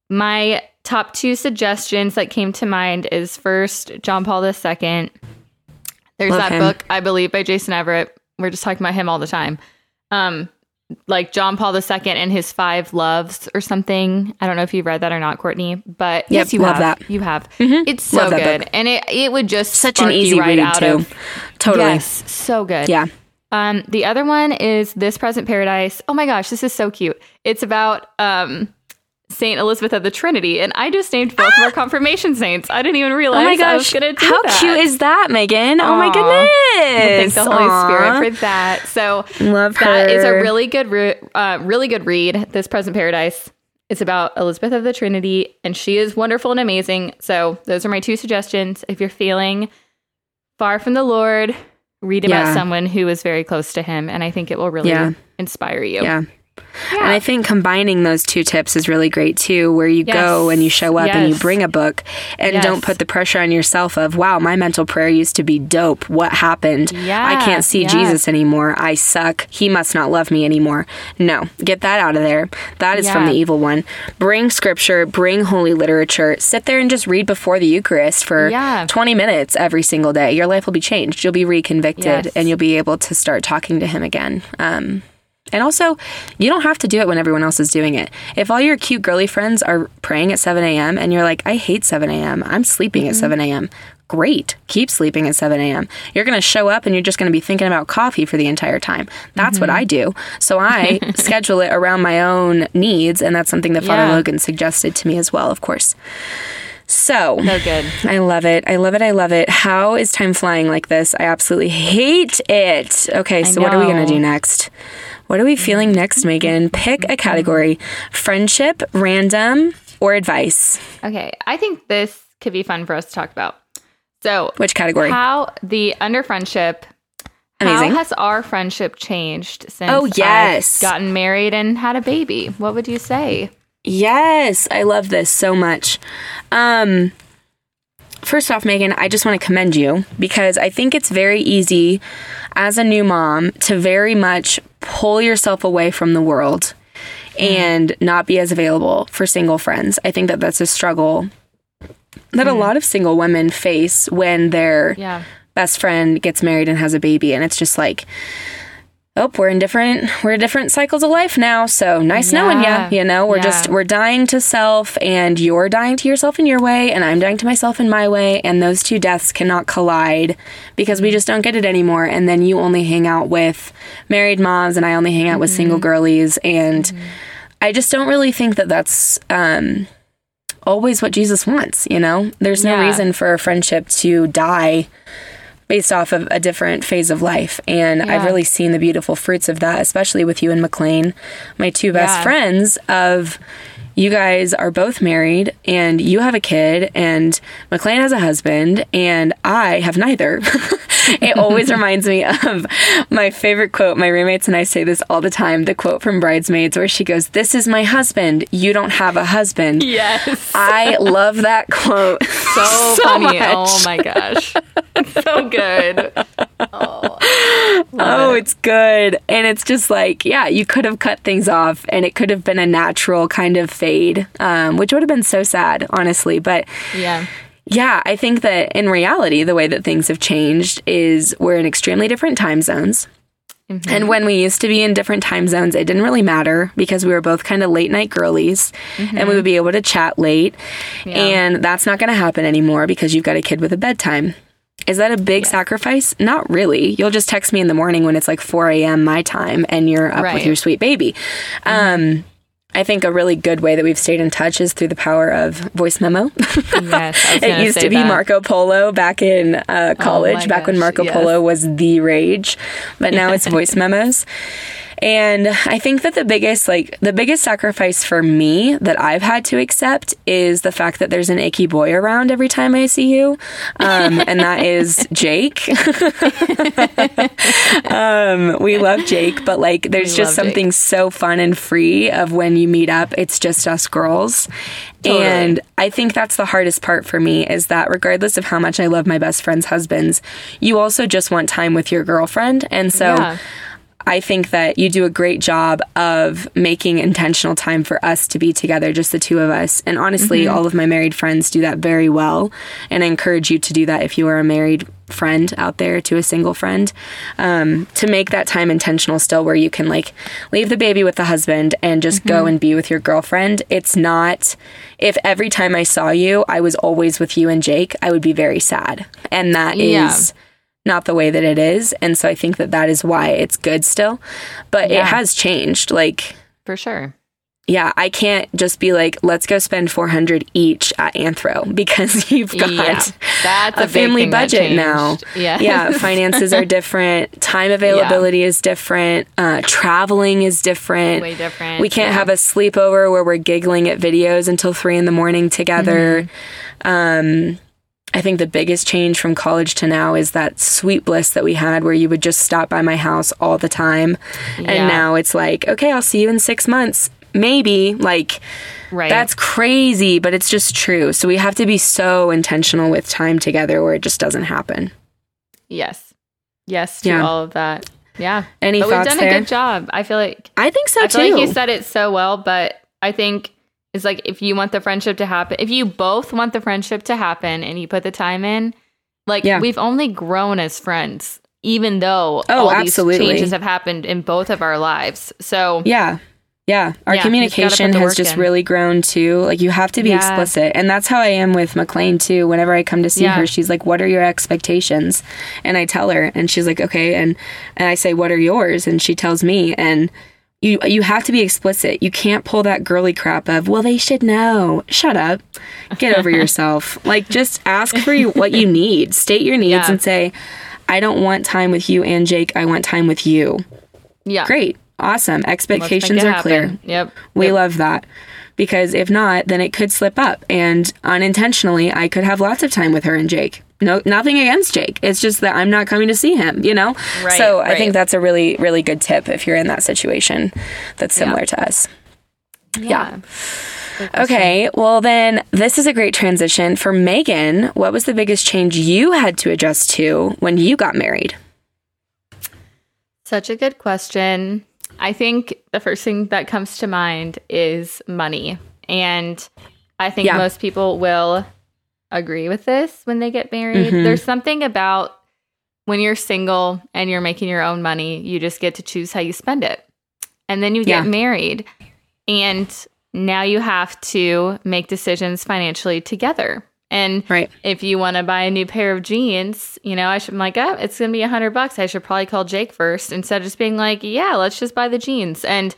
my top two suggestions that came to mind is first, John Paul II. There's Love that him. book, I believe, by Jason Evert. We're just talking about him all the time. Um, like John Paul II and his five loves or something. I don't know if you've read that or not, Courtney, but yes, you love have. that. You have. Mhm. It's so good, book. and it it would just Such an easy right read, out too. of Totally. yes, so good. Yeah. Um, the other one is This Present Paradise. Oh my gosh, this is so cute. It's about um Saint Elizabeth of the Trinity, and I just named both of our confirmation saints. I didn't even realize Oh my I was gosh. How that. cute is that, Meghan? Oh my goodness. Thank the Holy Aw. Spirit for that. So Love her. that is a really good, re- uh, really good read. This Present Paradise. It's about Elizabeth of the Trinity, and she is wonderful and amazing. So those are my two suggestions. If you're feeling far from the Lord, read about Yeah. someone who is very close to Him, and I think it will really Yeah. inspire you. Yeah. And I think combining those two tips is really great too, where you go and you show up and you bring a book and Yes. don't put the pressure on yourself of, wow, my mental prayer used to be dope. What happened? I can't see yeah. Jesus anymore. I suck. He must not love me anymore. No, get that out of there. That is from the evil one. Bring scripture, bring holy literature. Sit there and just read before the Eucharist for Yeah. 20 minutes every single day. Your life will be changed. You'll be reconvicted Yes. and you'll be able to start talking to him again. Um, and also, you don't have to do it when everyone else is doing it. If all your cute girly friends are praying at 7 a.m. and you're like, I hate 7 a.m., I'm sleeping at mm-hmm. 7 a.m., great. Keep sleeping at 7 a.m. You're going to show up and you're just going to be thinking about coffee for the entire time. That's what mm-hmm. I do. So I schedule it around my own needs. And that's something that Father Yeah. Logan suggested to me as well, of course. So, So good. I love it. I love it. I love it. How is time flying like this? I absolutely hate it. Okay, so what are we going to do next? What are we feeling next, Meghan? Pick a category friendship, random, or advice. Okay, I think this could be fun for us to talk about. So, Which category? how the under friendship Amazing. How has our friendship changed since Oh, yes. I've gotten married and had a baby? What would you say? Yes, I love this so much. Um First off, Meghan, I just want to commend you because I think it's very easy as a new mom to very much pull yourself away from the world and not be as available for single friends. I think that that's a struggle that a mm. lot of single women face when their Yeah. best friend gets married and has a baby and it's just like oh we're in different we're in different cycles of life now so nice knowing you you know? We're Yeah. just we're dying to self and you're dying to yourself in your way and i'm dying to myself in my way and those two deaths cannot collide because we mm-hmm. just don't get it anymore and then you only hang out with married moms and i only hang out with mm-hmm. single girlies and mm-hmm. i just don't really think that that's um always what jesus wants you know? There's no Yeah. reason for a friendship to die based off of a different phase of life. And I've really seen the beautiful fruits of that, especially with you and McLean, my two best Yeah. friends of you guys are both married and you have a kid and McLean has a husband and I have neither. it always reminds me of my favorite quote. My roommates and I say this all the time, the quote from Bridesmaids where she goes, "This is my husband. You don't have a husband." Yes. I love that quote. So, so funny. much. Oh my gosh. so good. Oh, it's good. And it's just like, yeah, you could have cut things off and it could have been a natural kind of fade, um, which would have been so sad, honestly. But Yeah. yeah, I think that in reality, the way that things have changed is we're in extremely different time zones. Mm-hmm. And when we used to be in different time zones, it didn't really matter because we were both kind of late night girlies and we would be able to chat late. Mm-hmm. Yeah. And that's not going to happen anymore because you've got a kid with a bedtime. Is that a big sacrifice? Not really. You'll just text me in the morning when it's like 4 a.m. my time and you're up with your sweet baby. Um, I think a really good way that we've stayed in touch is through the power of voice memo. Yes. It used to be that. Oh Marco Polo back in uh, college, back when Marco yes. Polo was the rage, but now it's voice memos. And I think that the biggest, like, the biggest sacrifice for me that I've had to accept is the fact that there's an icky boy around every time I see you. Um, and that is Jake. um, we love Jake, but like, there's We just love Jake. something so fun and free of when you meet up, it's just us girls. Totally. And I think that's the hardest part for me is that regardless of how much I love my best friend's husbands, you also just want time with your girlfriend. And so Yeah. I think that you do a great job of making intentional time for us to be together, just the two of us. And honestly, Mm-hmm. all of my married friends do that very well. And I encourage you to do that if you are a married friend out there to a single friend, um, to make that time intentional still, where you can like leave the baby with the husband and just Mm-hmm. go and be with your girlfriend. It's not, if every time I saw you, I was always with you and Jake, I would be very sad. And that is Yeah. Not the way that it is. And so I think that that is why it's good still. But Yeah. it has changed. Like, For sure. yeah, I can't just be like, let's go spend 400 each at Anthro because you've got Yeah. That's a, a family budget now. Yeah. yeah, finances are different. Time availability is different. Uh, traveling is different. Way different. We can't Yeah. have a sleepover where we're giggling at videos until three in the morning together. Mm-hmm. Um, I think the biggest change from college to now is that sweet bliss that we had where you would just stop by my house all the time. Yeah. And now it's like, okay, I'll see you in six months. Maybe. Like, Right. that's crazy, but it's just true. So we have to be so intentional with time together where it just doesn't happen. yes. Yes to Yeah. all of that. Yeah. Any but we've done there? a good job. I feel like I think so I too. feel like you said it so well, but I think it's like if you want the friendship to happen, if you both want the friendship to happen and you put the time in, like Yeah. we've only grown as friends, even though Oh, all absolutely. these changes have happened in both of our lives. So Yeah. Yeah. Our Yeah, communication has just in. really grown too. Like you have to be Yeah. explicit. And that's how I am with McLean too. Whenever I come to see Yeah. her, she's like, What are your expectations? And I tell her and she's like, Okay and and I say, What are yours? And she tells me and you you have to be explicit. You can't pull that girly crap of, well, they should know. Shut up. Get over yourself. Like just ask for you, what you need. State your needs Yeah. and say, I don't want time with you and Jake. I want time with you. yeah, Great. Awesome. Expectations are clear. happen. Yep. We Yep. love that. Because if not, then it could slip up. And unintentionally, I could have lots of time with her and Jake. No, nothing against Jake. It's just that I'm not coming to see him, you know? Right, so I right. think that's a really, really good tip if you're in that situation that's similar to us. yeah. Okay. Well, then this is a great transition. For Meghan, what was the biggest change you had to adjust to when you got married? Such a good question. I think the first thing that comes to mind is money. And I think Yeah. most people will agree with this when they get married. Mhm. There's something about when you're single and you're making your own money, you just get to choose how you spend it. And then you get Yeah. married and now you have to make decisions financially together. And Right. if you want to buy a new pair of jeans, you know, I should I'm like, oh, it's gonna be a hundred bucks. I should probably call Jake first instead of just being like, yeah, let's just buy the jeans. And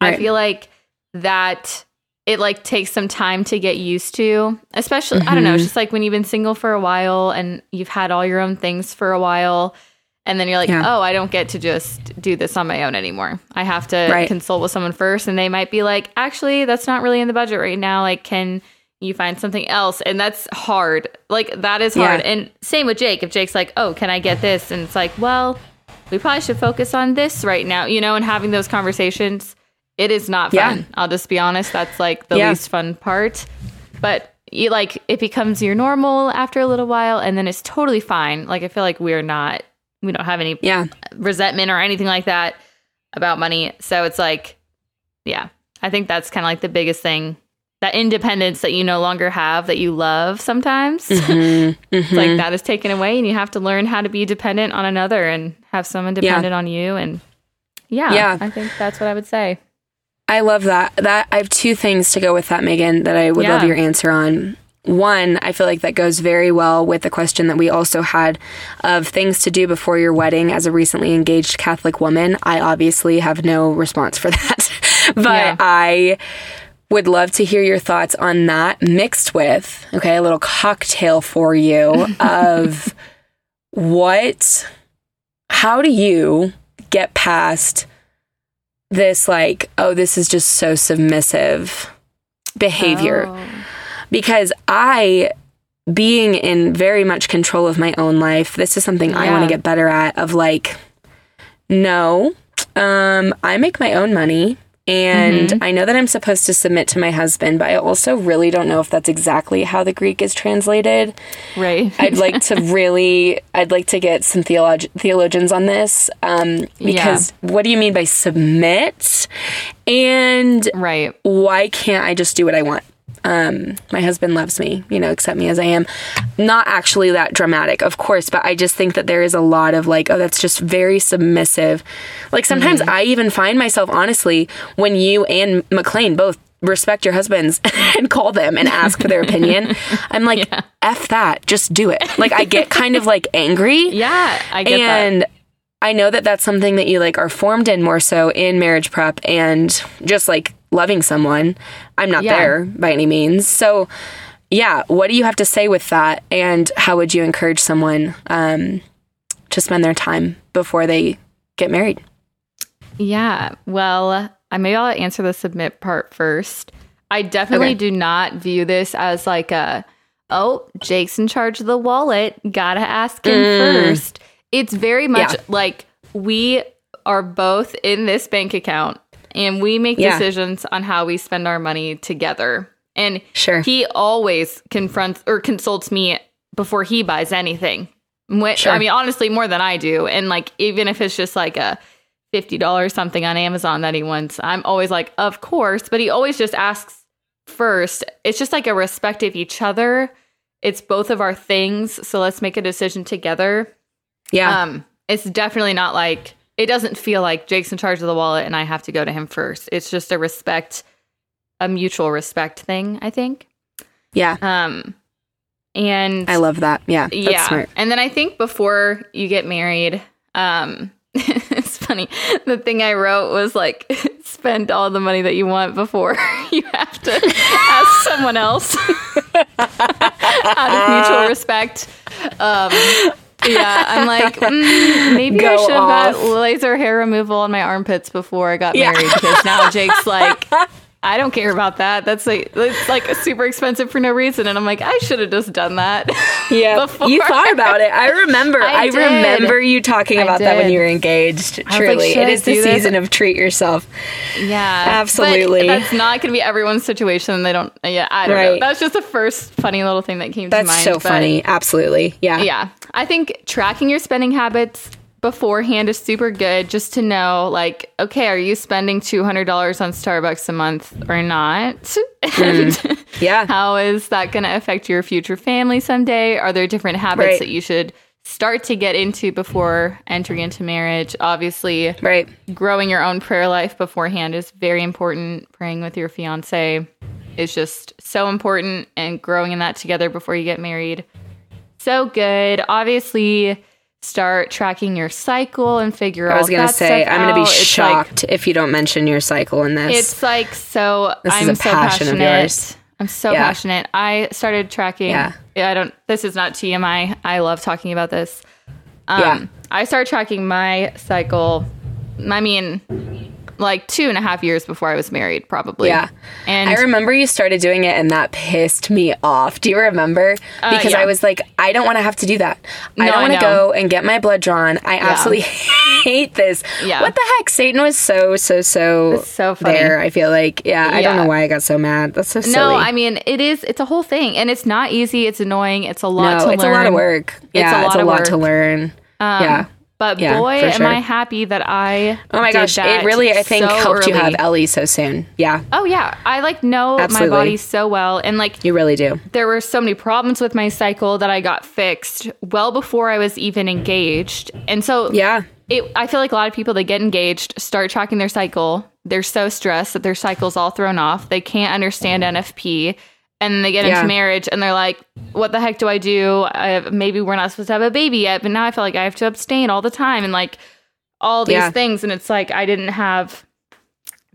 I feel like that it like takes some time to get used to, especially I don't know, it's Mhm. just like when you've been single for a while and you've had all your own things for a while. And then you're like, Yeah. oh, I don't get to just do this on my own anymore. I have to Right. consult with someone first. And they might be like, actually, that's not really in the budget right now. Like, can you find something else? And that's hard. Like, that is hard. Yeah. And same with Jake. If Jake's like, oh, can I get this? And it's like, well, we probably should focus on this right now, you know, and having those conversations. It is not Yeah. fun. I'll just be honest. That's like the Yeah. least fun part. But you like it becomes your normal after a little while and then it's totally fine. Like I feel like we're not we don't have any Yeah. resentment or anything like that about money. So it's like, yeah, I think that's kind of like the biggest thing that independence that you no longer have that you love sometimes. Mhm. It's Mhm. like that is taken away and you have to learn how to be dependent on another and have someone dependent on you. And yeah, Yeah. I think that's what I would say. I love that. That I have two things to go with that, Meghan, that I would love your answer on. One, I feel like that goes very well with the question that we also had of things to do before your wedding as a recently engaged Catholic woman. I obviously have no response for that, but Yeah. I would love to hear your thoughts on that mixed with, okay, a little cocktail for you of what, how do you get past this like oh this is just so submissive behavior. Oh. because i being in very much control of my own life this is something i want to get better at of like no um i make my own money and Mm-hmm. i know that i'm supposed to submit to my husband but i also really don't know if that's exactly how the greek is translated Right. I'd like to really, I'd like to get some theolog- theologians on this um, because what do you mean by submit? And right. why can't I just do what I want? Um, my husband loves me, you know, accept me as I am. Not actually that dramatic, of course, but I just think that there is a lot of like, oh, that's just very submissive. Like sometimes I even find myself, honestly, when you and McLean both respect your husbands and call them and ask for their opinion, I'm like, F that, just do it. Like I get kind of like angry Yeah, I get that. I know that that's something that you like are formed in more so in marriage prep and just like loving someone. I'm not Yeah. there by any means. So, yeah, what do you have to say with that? And how would you encourage someone um, to spend their time before they get married? Yeah. Well, I maybe I'll answer the submit part first. I definitely Okay. do not view this as like a oh, Jake's in charge of the wallet. Gotta ask him first. It's very much. Yeah. like we are both in this bank account and we make Yeah. decisions on how we spend our money together. And Sure. he always confronts or consults me before he buys anything. Which, Sure. I mean, honestly, more than I do. And like, even if it's just like a $50 something on Amazon that he wants, I'm always like, of course. But he always just asks first. It's just like a respect of each other. It's both of our things. So let's make a decision together. Yeah. Um, it's definitely not like it doesn't feel like Jake's in charge of the wallet and I have to go to him first. It's just a respect, a mutual respect thing, I think. yeah. Um, and I love that. Yeah. That's yeah, smart. and then I think before you get married, um, it's funny. The thing I wrote was like, spend all the money that you want before you have to ask someone else out of mutual respect. Um, yeah, I'm like, mm, maybe I should have got laser hair removal on my armpits before I got Yeah. married because now Jake's like, I don't care about that. That's like it's like super expensive for no reason, and I'm like, I should have just done that. Yeah, before. you thought about it. I remember. I I, remember you talking about that when you were engaged. Truly, should it is the this? season of treat yourself. Yeah, Absolutely. But that's not going to be everyone's situation. They don't. Yeah, I don't know. That's just the first funny little thing that came to That's mind. so funny. Absolutely. Yeah. Yeah, I think tracking your spending habits beforehand is super good just to know like okay are you spending $200 on starbucks a month or not hmm. and Yeah. how is that going to affect your future family someday are there different habits Right. that you should start to get into before entering into marriage obviously Right. growing your own prayer life beforehand is very important. Praying with your fiance is just so important, and growing in that together before you get married, so good. Obviously, start tracking your cycle and figure out. I was gonna say I'm gonna be out. It's like- shocked if you don't mention your cycle in this. it's like so. This is I'm a so passion of passionate. yours. I'm so Yeah. passionate. I started tracking. Yeah. I don't. This is not TMI. I love talking about this. Um, Yeah. I started tracking my cycle. I mean, like two and a half years before I was married, probably. Yeah. And I remember you started doing it and that pissed me off. Do you remember? Uh, because yeah. I was like, I don't want to have to do that. I don't want to go and get my blood drawn. I absolutely hate this. Yeah. What the heck? Satan was so, so, so, It's so funny. there. I feel like, yeah, I don't know why I got so mad. That's so silly. no, I mean it is. It's a whole thing, and it's not easy. It's annoying. It's a lot no, to it's learn. a lot of work. Yeah, a it's a of lot to learn. Um, yeah. But Yeah, boy, for am. I happy that I. Oh my gosh, it really, I think, so helped you have Ellie so soon. Yeah, Oh yeah, I like know Absolutely. my body so well, and like you really do. there were so many problems with my cycle that I got fixed well before I was even engaged. And so Yeah. it, I feel like a lot of people that get engaged start tracking their cycle. They're so stressed that their cycle's all thrown off. They can't understand NFP. And they get Yeah. into marriage and they're like, what the heck do I do? I, maybe we're not supposed to have a baby yet, but now I feel like I have to abstain all the time and like all these Yeah. things. And it's like, I didn't have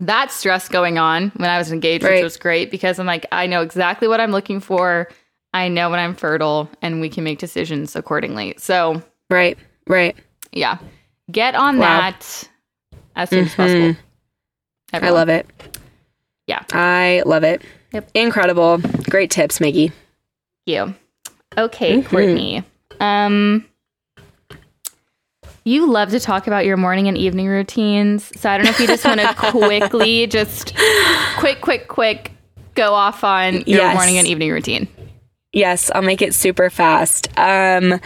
that stress going on when I was engaged, which was great because I'm like, I know exactly what I'm looking for. I know when I'm fertile and we can make decisions accordingly. So, Right, right. yeah, get on Wow. that as soon as possible. Mm-hmm. I love it. Yeah. I love it. Yep. Incredible. Great tips, Maggie. you. Okay, Mm-hmm. Courtney. Um, you love to talk about your morning and evening routines. So I don't know if you just want to quickly, just quick, quick, quick, go off on your Yes. morning and evening routine. Yes, I'll make it super fast. Um,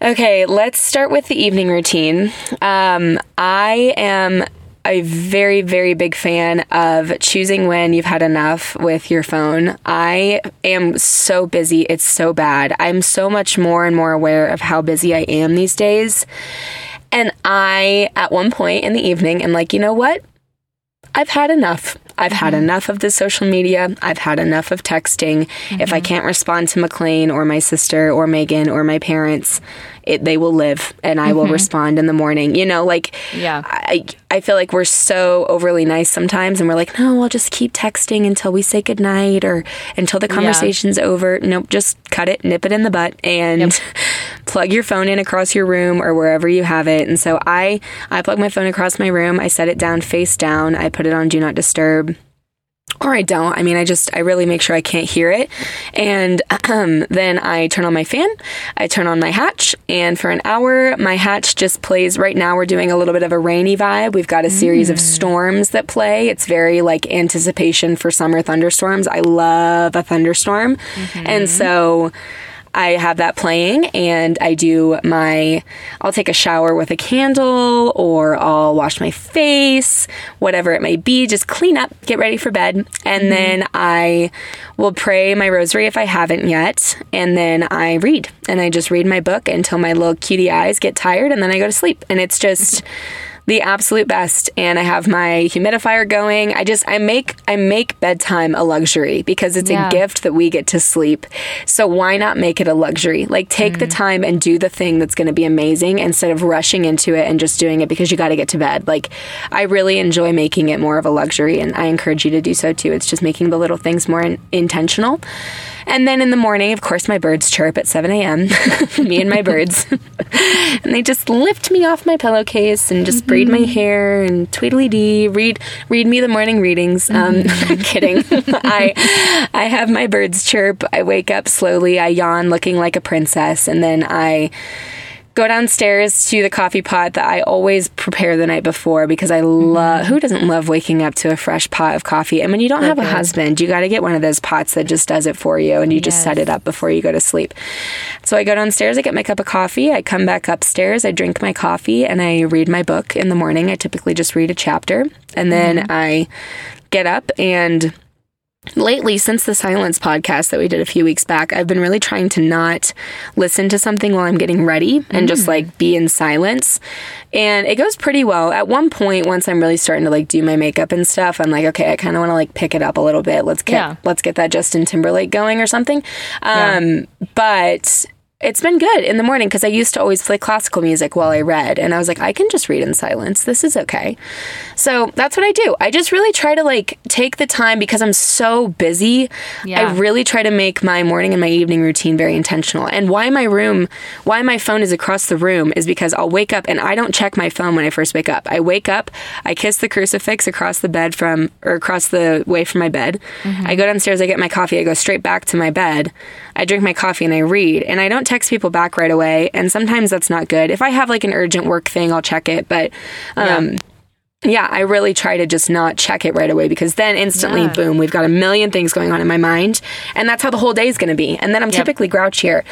okay, let's start with the evening routine. Um, I am a very, very big fan of choosing when you've had enough with your phone. I am so busy, it's so bad. I'm so much more and more aware of how busy I am these days. And I, at one point in the evening, am like, you know what? I've had enough. I've had mm-hmm. enough of the social media. I've had enough of texting. If I mm-hmm. can't respond to McLean or my sister or Meghan or my parents, it, they will live and I will mm-hmm. respond in the morning. You know, like, Yeah. I, I feel like we're so overly nice sometimes and we're like, no, I'll just keep texting until we say goodnight or until the conversation's over. Nope, just cut it, nip it in the butt and plug your phone in across your room or wherever you have it. And so I, I plug my phone across my room. I set it down face down. I put it on do not disturb. Or I don't. I mean, I just, I really make sure I can't hear it. And um, then I turn on my fan, I turn on my hatch, and for an hour, my hatch just plays. Right now, we're doing a little bit of a rainy vibe. We've got a series of storms that play. It's very like anticipation for summer thunderstorms. I love a thunderstorm. And so, I have that playing and I do my, I'll take a shower with a candle or I'll wash my face, whatever it may be, just clean up, get ready for bed. And mm-hmm. then I will pray my rosary if I haven't yet. And then I read and I just read my book until my little cutie eyes get tired and then I go to sleep. And it's just, the absolute best and I have my humidifier going. I just I make I make bedtime a luxury because it's Yeah. a gift that we get to sleep. So why not make it a luxury? Like take the mm. time and do the thing that's going to be amazing instead of rushing into it and just doing it because you got to get to bed. Like I really enjoy making it more of a luxury and I encourage you to do so too. It's just making the little things more in- intentional. And then in the morning, of course, my birds chirp at 7 a.m. me and my birds. and they just lift me off my pillowcase and just braid my hair and tweedly dee, read read me the morning readings. Um, kidding. I I have my birds chirp. I wake up slowly. I yawn, looking like a princess, and then I go downstairs to the coffee pot that I always prepare the night before because I mm-hmm. love who doesn't love waking up to a fresh pot of coffee. And when you don't have a husband, you got to get one of those pots that just does it for you and you just set it up before you go to sleep. So I go downstairs, I get my cup of coffee, I come back upstairs, I drink my coffee and I read my book in the morning. I typically just read a chapter and then mm-hmm. I get up and lately since the silence podcast that we did a few weeks back i've been really trying to not listen to something while i'm getting ready and just like be in silence. And it goes pretty well. At one point once i'm really starting to like do my makeup and stuff i'm like okay i kind of want to like pick it up a little bit. Let's get Yeah. let's get that justin timberlake going or something. Um but it's been good in the morning because I used to always play classical music while I read, and I was like, I can just read in silence. This is okay. So that's what I do. I just really try to like take the time because I'm so busy. Yeah. I really try to make my morning and my evening routine very intentional. And why my room, why my phone is across the room is because I'll wake up and I don't check my phone when I first wake up. I wake up, I kiss the crucifix across the bed from, or across the way from my bed. Mm-hmm. I go downstairs, I get my coffee, I go straight back to my bed. I drink my coffee and I read. And I don't text people back right away. And sometimes that's not good. If I have like an urgent work thing, I'll check it. But, um, yeah, I really try to just not check it right away because then instantly, Yeah. boom, we've got a million things going on in my mind. And that's how the whole day is going to be. And then I'm typically grouchier.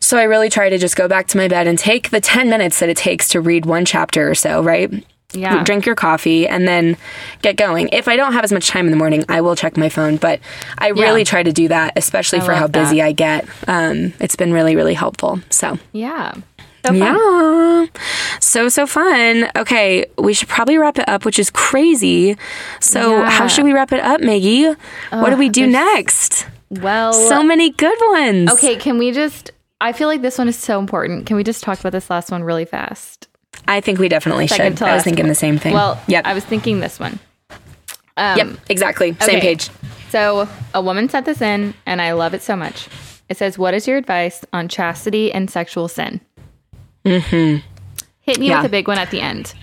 So I really try to just go back to my bed and take the 10 minutes that it takes to read one chapter or so, right? Yeah. Drink your coffee and then get going. If I don't have as much time in the morning, I will check my phone. But I really try to do that, especially for how busy that. I get. Um, it's been really, really helpful. So. Yeah. So. Yeah. So, so fun. Okay, we should probably wrap it up, which is crazy. So, Yeah. how should we wrap it up, Maggie? what do we do next? Well, So many good ones. okay, can we just I feel like this one is so important. Can we just talk about this last one really fast? I think we definitely Second should. I was thinking one. the same thing. Well, yep. I was thinking this one. Um, yep, exactly. Same okay. page. So a woman sent this in, and I love it so much. It says, "What is your advice on chastity and sexual sin?" Mm-hmm. Hit me Yeah. with a big one at the end.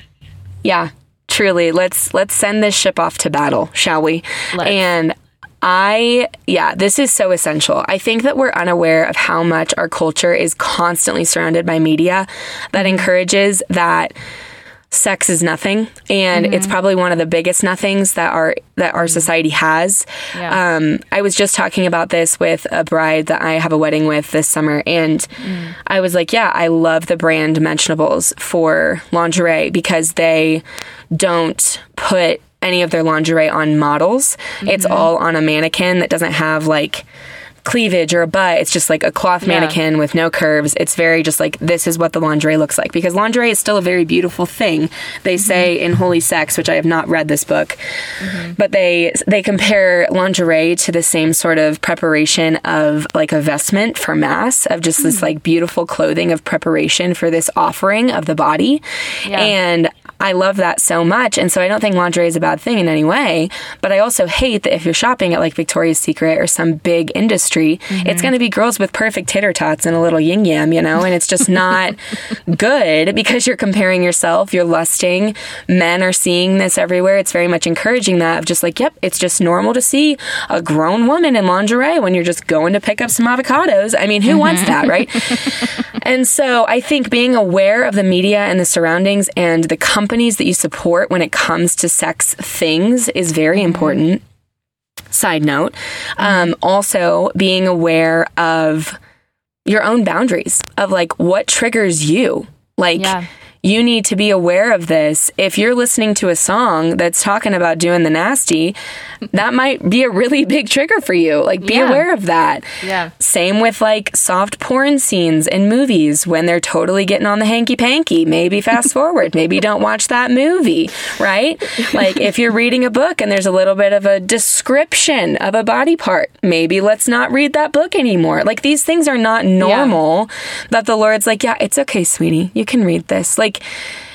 Yeah, truly. Let's let's send this ship off to battle, shall we? Let's. And I yeah, this is so essential. I think that we're unaware of how much our culture is constantly surrounded by media that mm-hmm. encourages that sex is nothing and it's mm-hmm. probably one of the biggest nothings that our that our mm-hmm. society has. Yeah. um, i was just talking about this with a bride that i have a wedding with this summer and mm. i was like yeah i love the brand mentionables for lingerie because they don't put any of their lingerie on models it's mm-hmm. all on a mannequin that doesn't have like cleavage or a butt. It's just like a cloth Yeah. mannequin with no curves. It's very just like this is what the lingerie looks like because lingerie is still a very beautiful thing. They mm-hmm. say in Holy Sex, which I have not read this book, mm-hmm. but they they compare lingerie to the same sort of preparation of like a vestment for mass of just this hmm. like beautiful clothing of preparation for this offering of the body. Yeah. And I love that so much. And so I don't think lingerie is a bad thing in any way. But I also hate that if you're shopping at like Victoria's Secret or some big industry, mm-hmm. it's going to be girls with perfect tater tots and a little yin yam, you know? And it's just not good because you're comparing yourself, you're lusting. Men are seeing this everywhere. It's very much encouraging that of just like, yep, it's just normal to see a grown woman in lingerie when you're just going to pick up some avocados. I mean, who mm-hmm. wants that, right? and so I think being aware of the media and the surroundings and the companies that you support when it comes to sex things is very mm-hmm. important. Side note. Um, also, being aware of your own boundaries of like what triggers you. Like, yeah you need to be aware of this. If you're listening to a song that's talking about doing the nasty, that might be a really big trigger for you. Like, be yeah. aware of that. Yeah. Same with like soft porn scenes in movies when they're totally getting on the hanky panky. Maybe fast forward. Maybe don't watch that movie, right? Like, if you're reading a book and there's a little bit of a description of a body part, maybe let's not read that book anymore. Like, these things are not normal yeah. that the Lord's like, yeah, it's okay, sweetie. You can read this. Like, like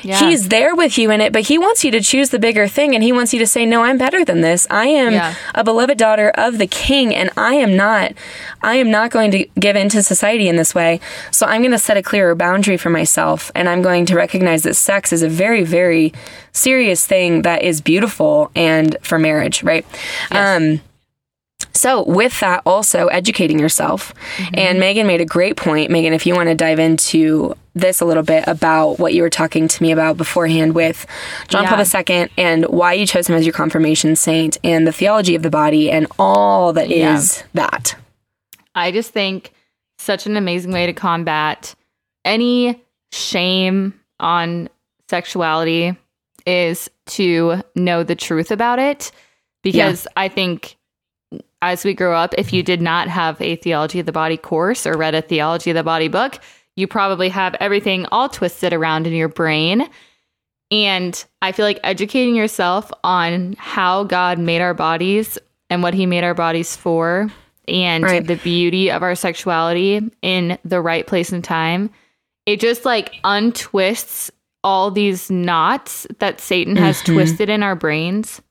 yeah. he's there with you in it, but he wants you to choose the bigger thing and he wants you to say, No, I'm better than this. I am yeah. a beloved daughter of the king and I am not I am not going to give in to society in this way. So I'm gonna set a clearer boundary for myself and I'm going to recognize that sex is a very, very serious thing that is beautiful and for marriage, right? Yes. Um so, with that, also educating yourself. Mm-hmm. And Meghan made a great point. Meghan, if you want to dive into this a little bit about what you were talking to me about beforehand with John yeah. Paul II and why you chose him as your confirmation saint and the theology of the body and all that yeah. is that. I just think such an amazing way to combat any shame on sexuality is to know the truth about it because yeah. I think as we grow up, if you did not have a theology of the body course or read a theology of the body book, you probably have everything all twisted around in your brain. And I feel like educating yourself on how God made our bodies and what he made our bodies for and right. the beauty of our sexuality in the right place and time, it just like untwists all these knots that Satan has mm-hmm. twisted in our brains.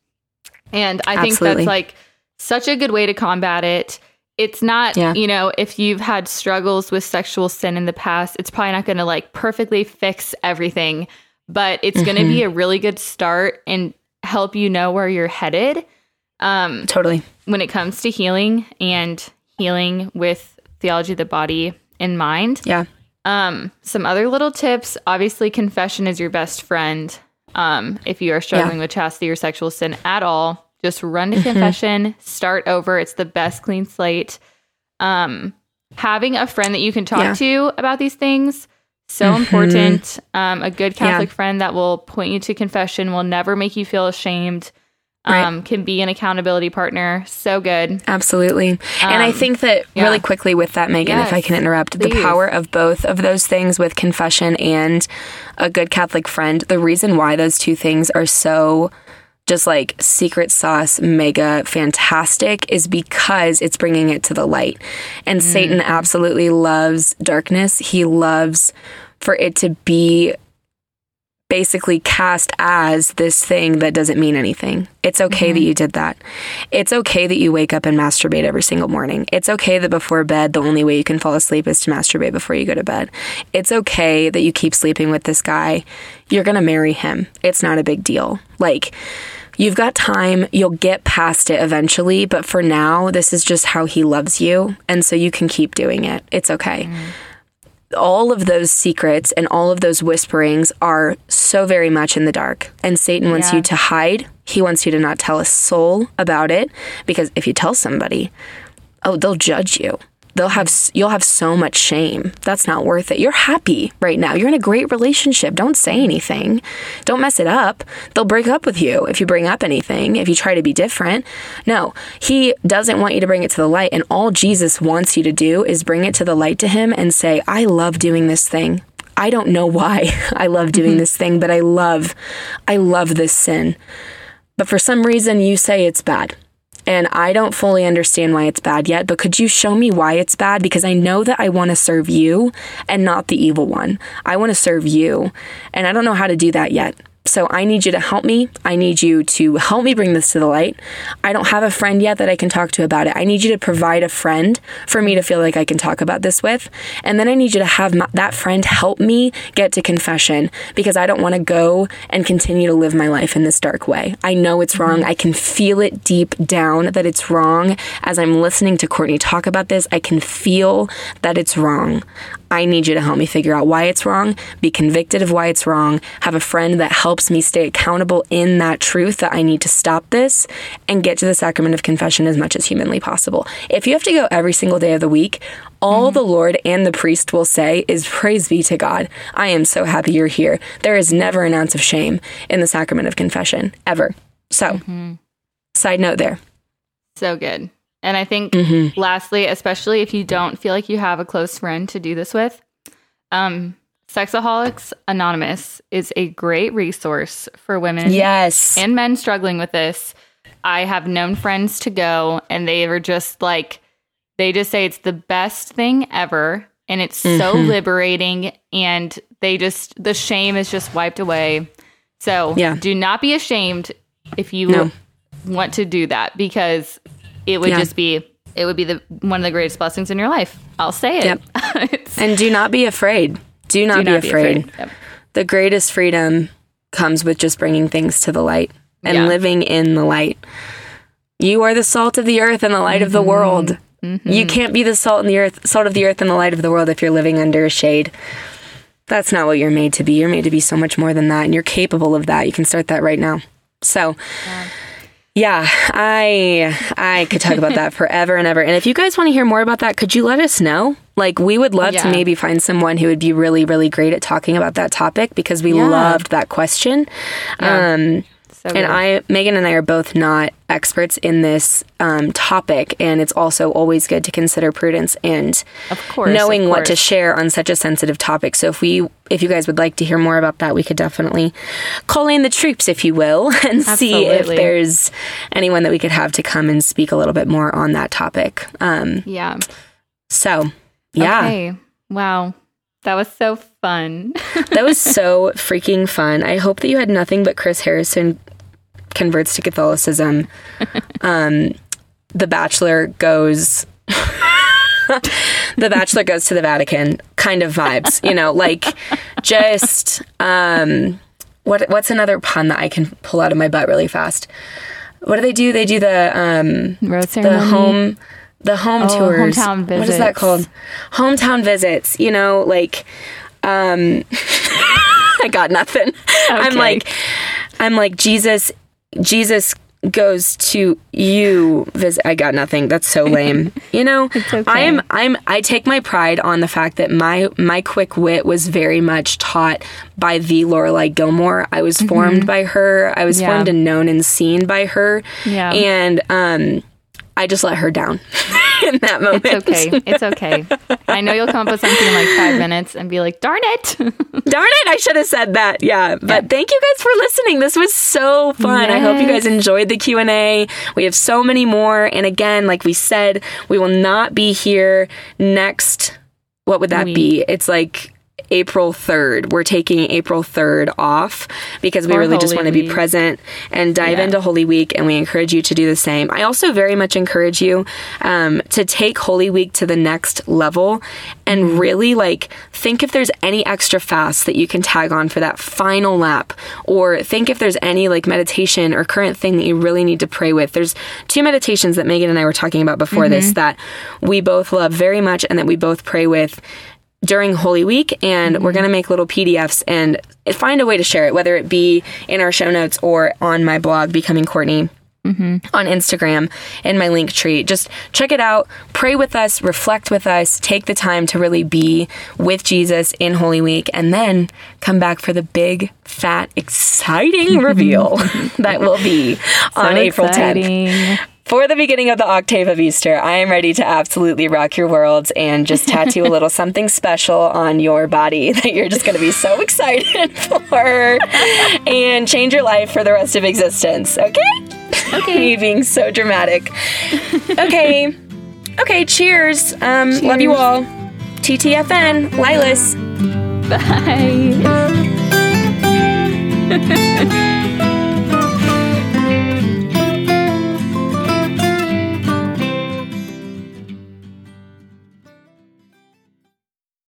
And I Absolutely. think that's like such a good way to combat it. It's not, yeah. you know, if you've had struggles with sexual sin in the past, it's probably not going to like perfectly fix everything, but it's mm-hmm. going to be a really good start and help you know where you're headed. Um, totally. When it comes to healing and healing with theology of the body in mind. Yeah. Um, some other little tips. Obviously, confession is your best friend. Um, if you are struggling yeah. with chastity or sexual sin at all, just run to mm-hmm. confession, start over. It's the best clean slate. Um, having a friend that you can talk yeah. to about these things so mm-hmm. important. Um, a good Catholic yeah. friend that will point you to confession will never make you feel ashamed. Um, right. can be an accountability partner. So good. Absolutely. Um, and I um, think that yeah. really quickly with that, Meghan, yes, if I can interrupt, please. the power of both of those things with confession and a good Catholic friend, the reason why those two things are so just like secret sauce mega fantastic is because it's bringing it to the light. And mm. Satan absolutely loves darkness. He loves for it to be basically cast as this thing that doesn't mean anything. It's okay mm-hmm. that you did that. It's okay that you wake up and masturbate every single morning. It's okay that before bed, the only way you can fall asleep is to masturbate before you go to bed. It's okay that you keep sleeping with this guy. You're going to marry him. It's not a big deal. Like, You've got time. You'll get past it eventually. But for now, this is just how he loves you. And so you can keep doing it. It's okay. Mm. All of those secrets and all of those whisperings are so very much in the dark. And Satan wants yeah. you to hide. He wants you to not tell a soul about it. Because if you tell somebody, oh, they'll judge you they'll have you'll have so much shame. That's not worth it. You're happy right now. You're in a great relationship. Don't say anything. Don't mess it up. They'll break up with you if you bring up anything, if you try to be different. No, he doesn't want you to bring it to the light and all Jesus wants you to do is bring it to the light to him and say, "I love doing this thing. I don't know why I love doing mm-hmm. this thing, but I love I love this sin." But for some reason you say it's bad. And I don't fully understand why it's bad yet, but could you show me why it's bad? Because I know that I want to serve you and not the evil one. I want to serve you. And I don't know how to do that yet. So I need you to help me. I need you to help me bring this to the light. I don't have a friend yet that I can talk to about it. I need you to provide a friend for me to feel like I can talk about this with. And then I need you to have my, that friend help me get to confession because I don't want to go and continue to live my life in this dark way. I know it's wrong. Mm-hmm. I can feel it deep down that it's wrong. As I'm listening to Courtney talk about this, I can feel that it's wrong. I need you to help me figure out why it's wrong, be convicted of why it's wrong, have a friend that helps me stay accountable in that truth that I need to stop this and get to the sacrament of confession as much as humanly possible. If you have to go every single day of the week, all mm-hmm. the Lord and the priest will say is praise be to God. I am so happy you're here. There is never an ounce of shame in the sacrament of confession, ever. So, mm-hmm. side note there. So good. And I think, Mm-hmm. lastly, especially if you don't feel like you have a close friend to do this with, um, Sexaholics Anonymous is a great resource for women Yes. and men struggling with this. I have known friends to go, and they were just like, they just say it's the best thing ever. And it's so Mm-hmm. liberating. And they just, the shame is just wiped away. So Yeah. do not be ashamed if you No. want to do that because it would Yeah. just be, it would be the one of the greatest blessings in your life. I'll say it. Yep. And do not be afraid. Do not, do be, not be afraid. afraid. Yep. The greatest freedom comes with just bringing things to the light and Yeah. living in the light. You are the salt of the earth and the light of the Mm-hmm. world. You can't be the salt in the earth, salt of the earth and the light of the world if you're living under a shade. That's not what you're made to be. You're made to be so much more than that, and you're capable of that. You can start that right now. So, yeah, I I could talk about that forever and ever. And if you guys want to hear more about that, could you let us know? Like, we would love to maybe find someone who would be really, really great at talking about that topic because we Yeah. loved that question. Um, So and good. I, Meghan and I are both not experts in this um, topic, and it's also always good to consider prudence and Of course, knowing of what to share on such a sensitive topic. So if we, if you guys would like to hear more about that, we could definitely call in the troops, if you will, and see if there's anyone that we could have to come and speak a little bit more on that topic. Um, yeah. so yeah, Okay. Wow. That was so fun. that was so freaking fun. I hope that you had nothing but Chris Harrison converts to Catholicism. Um, the Bachelor goes. the Bachelor goes to the Vatican kind of vibes, you know, like just um, what what's another pun that I can pull out of my butt really fast? What do they do? They do the um, Rose the home the home Oh, tours. hometown What is that called? Hometown visits. You know, like um I got nothing. I'm like I'm like Jesus Jesus goes to you visit I got nothing. That's so lame. You know? okay. I am I'm I take my pride on the fact that my my quick wit was very much taught by the Lorelai Gilmore. I was formed by her. I was Mm-hmm. Yeah. formed and known and seen by her. Yeah. And um I just let her down in that moment. It's okay. It's okay. I know you'll come up with something in like five minutes and be like, darn it. Darn it, I should have said that. Yeah, but thank you guys for listening. This was so fun. I hope you guys enjoyed the Q&A. We have so many more and again, like we said, we will not be here next what would that be? It's like April 3rd. We're taking April 3rd off because we For really just want to be present and dive Yeah. into Holy Week, and we encourage you to do the same. I also very much encourage you um, to take Holy Week to the next level and Mm-hmm. really like think if there's any extra fast that you can tag on for that final lap, or think if there's any like meditation or current thing that you really need to pray with. There's two meditations that Meghan and I were talking about before this Mm-hmm. that we both love very much and that we both pray with during Holy Week, and we're mm-hmm. going to make little PDFs and find a way to share it, whether it be in our show notes or on my blog, Becoming Courtney. Mm-hmm. On Instagram in my link tree. Just check it out, pray with us, reflect with us, take the time to really be with Jesus in Holy Week, and then come back for the big, fat, exciting reveal that will be on April 10th. For the beginning of the octave of Easter, I am ready to absolutely rock your worlds and just tattoo a little something special on your body that you're just going to be so excited for and change your life for the rest of existence. Okay? Okay. Me being so dramatic. Okay. Okay, cheers. Um, Love you all. TTFN, Lilas. Bye.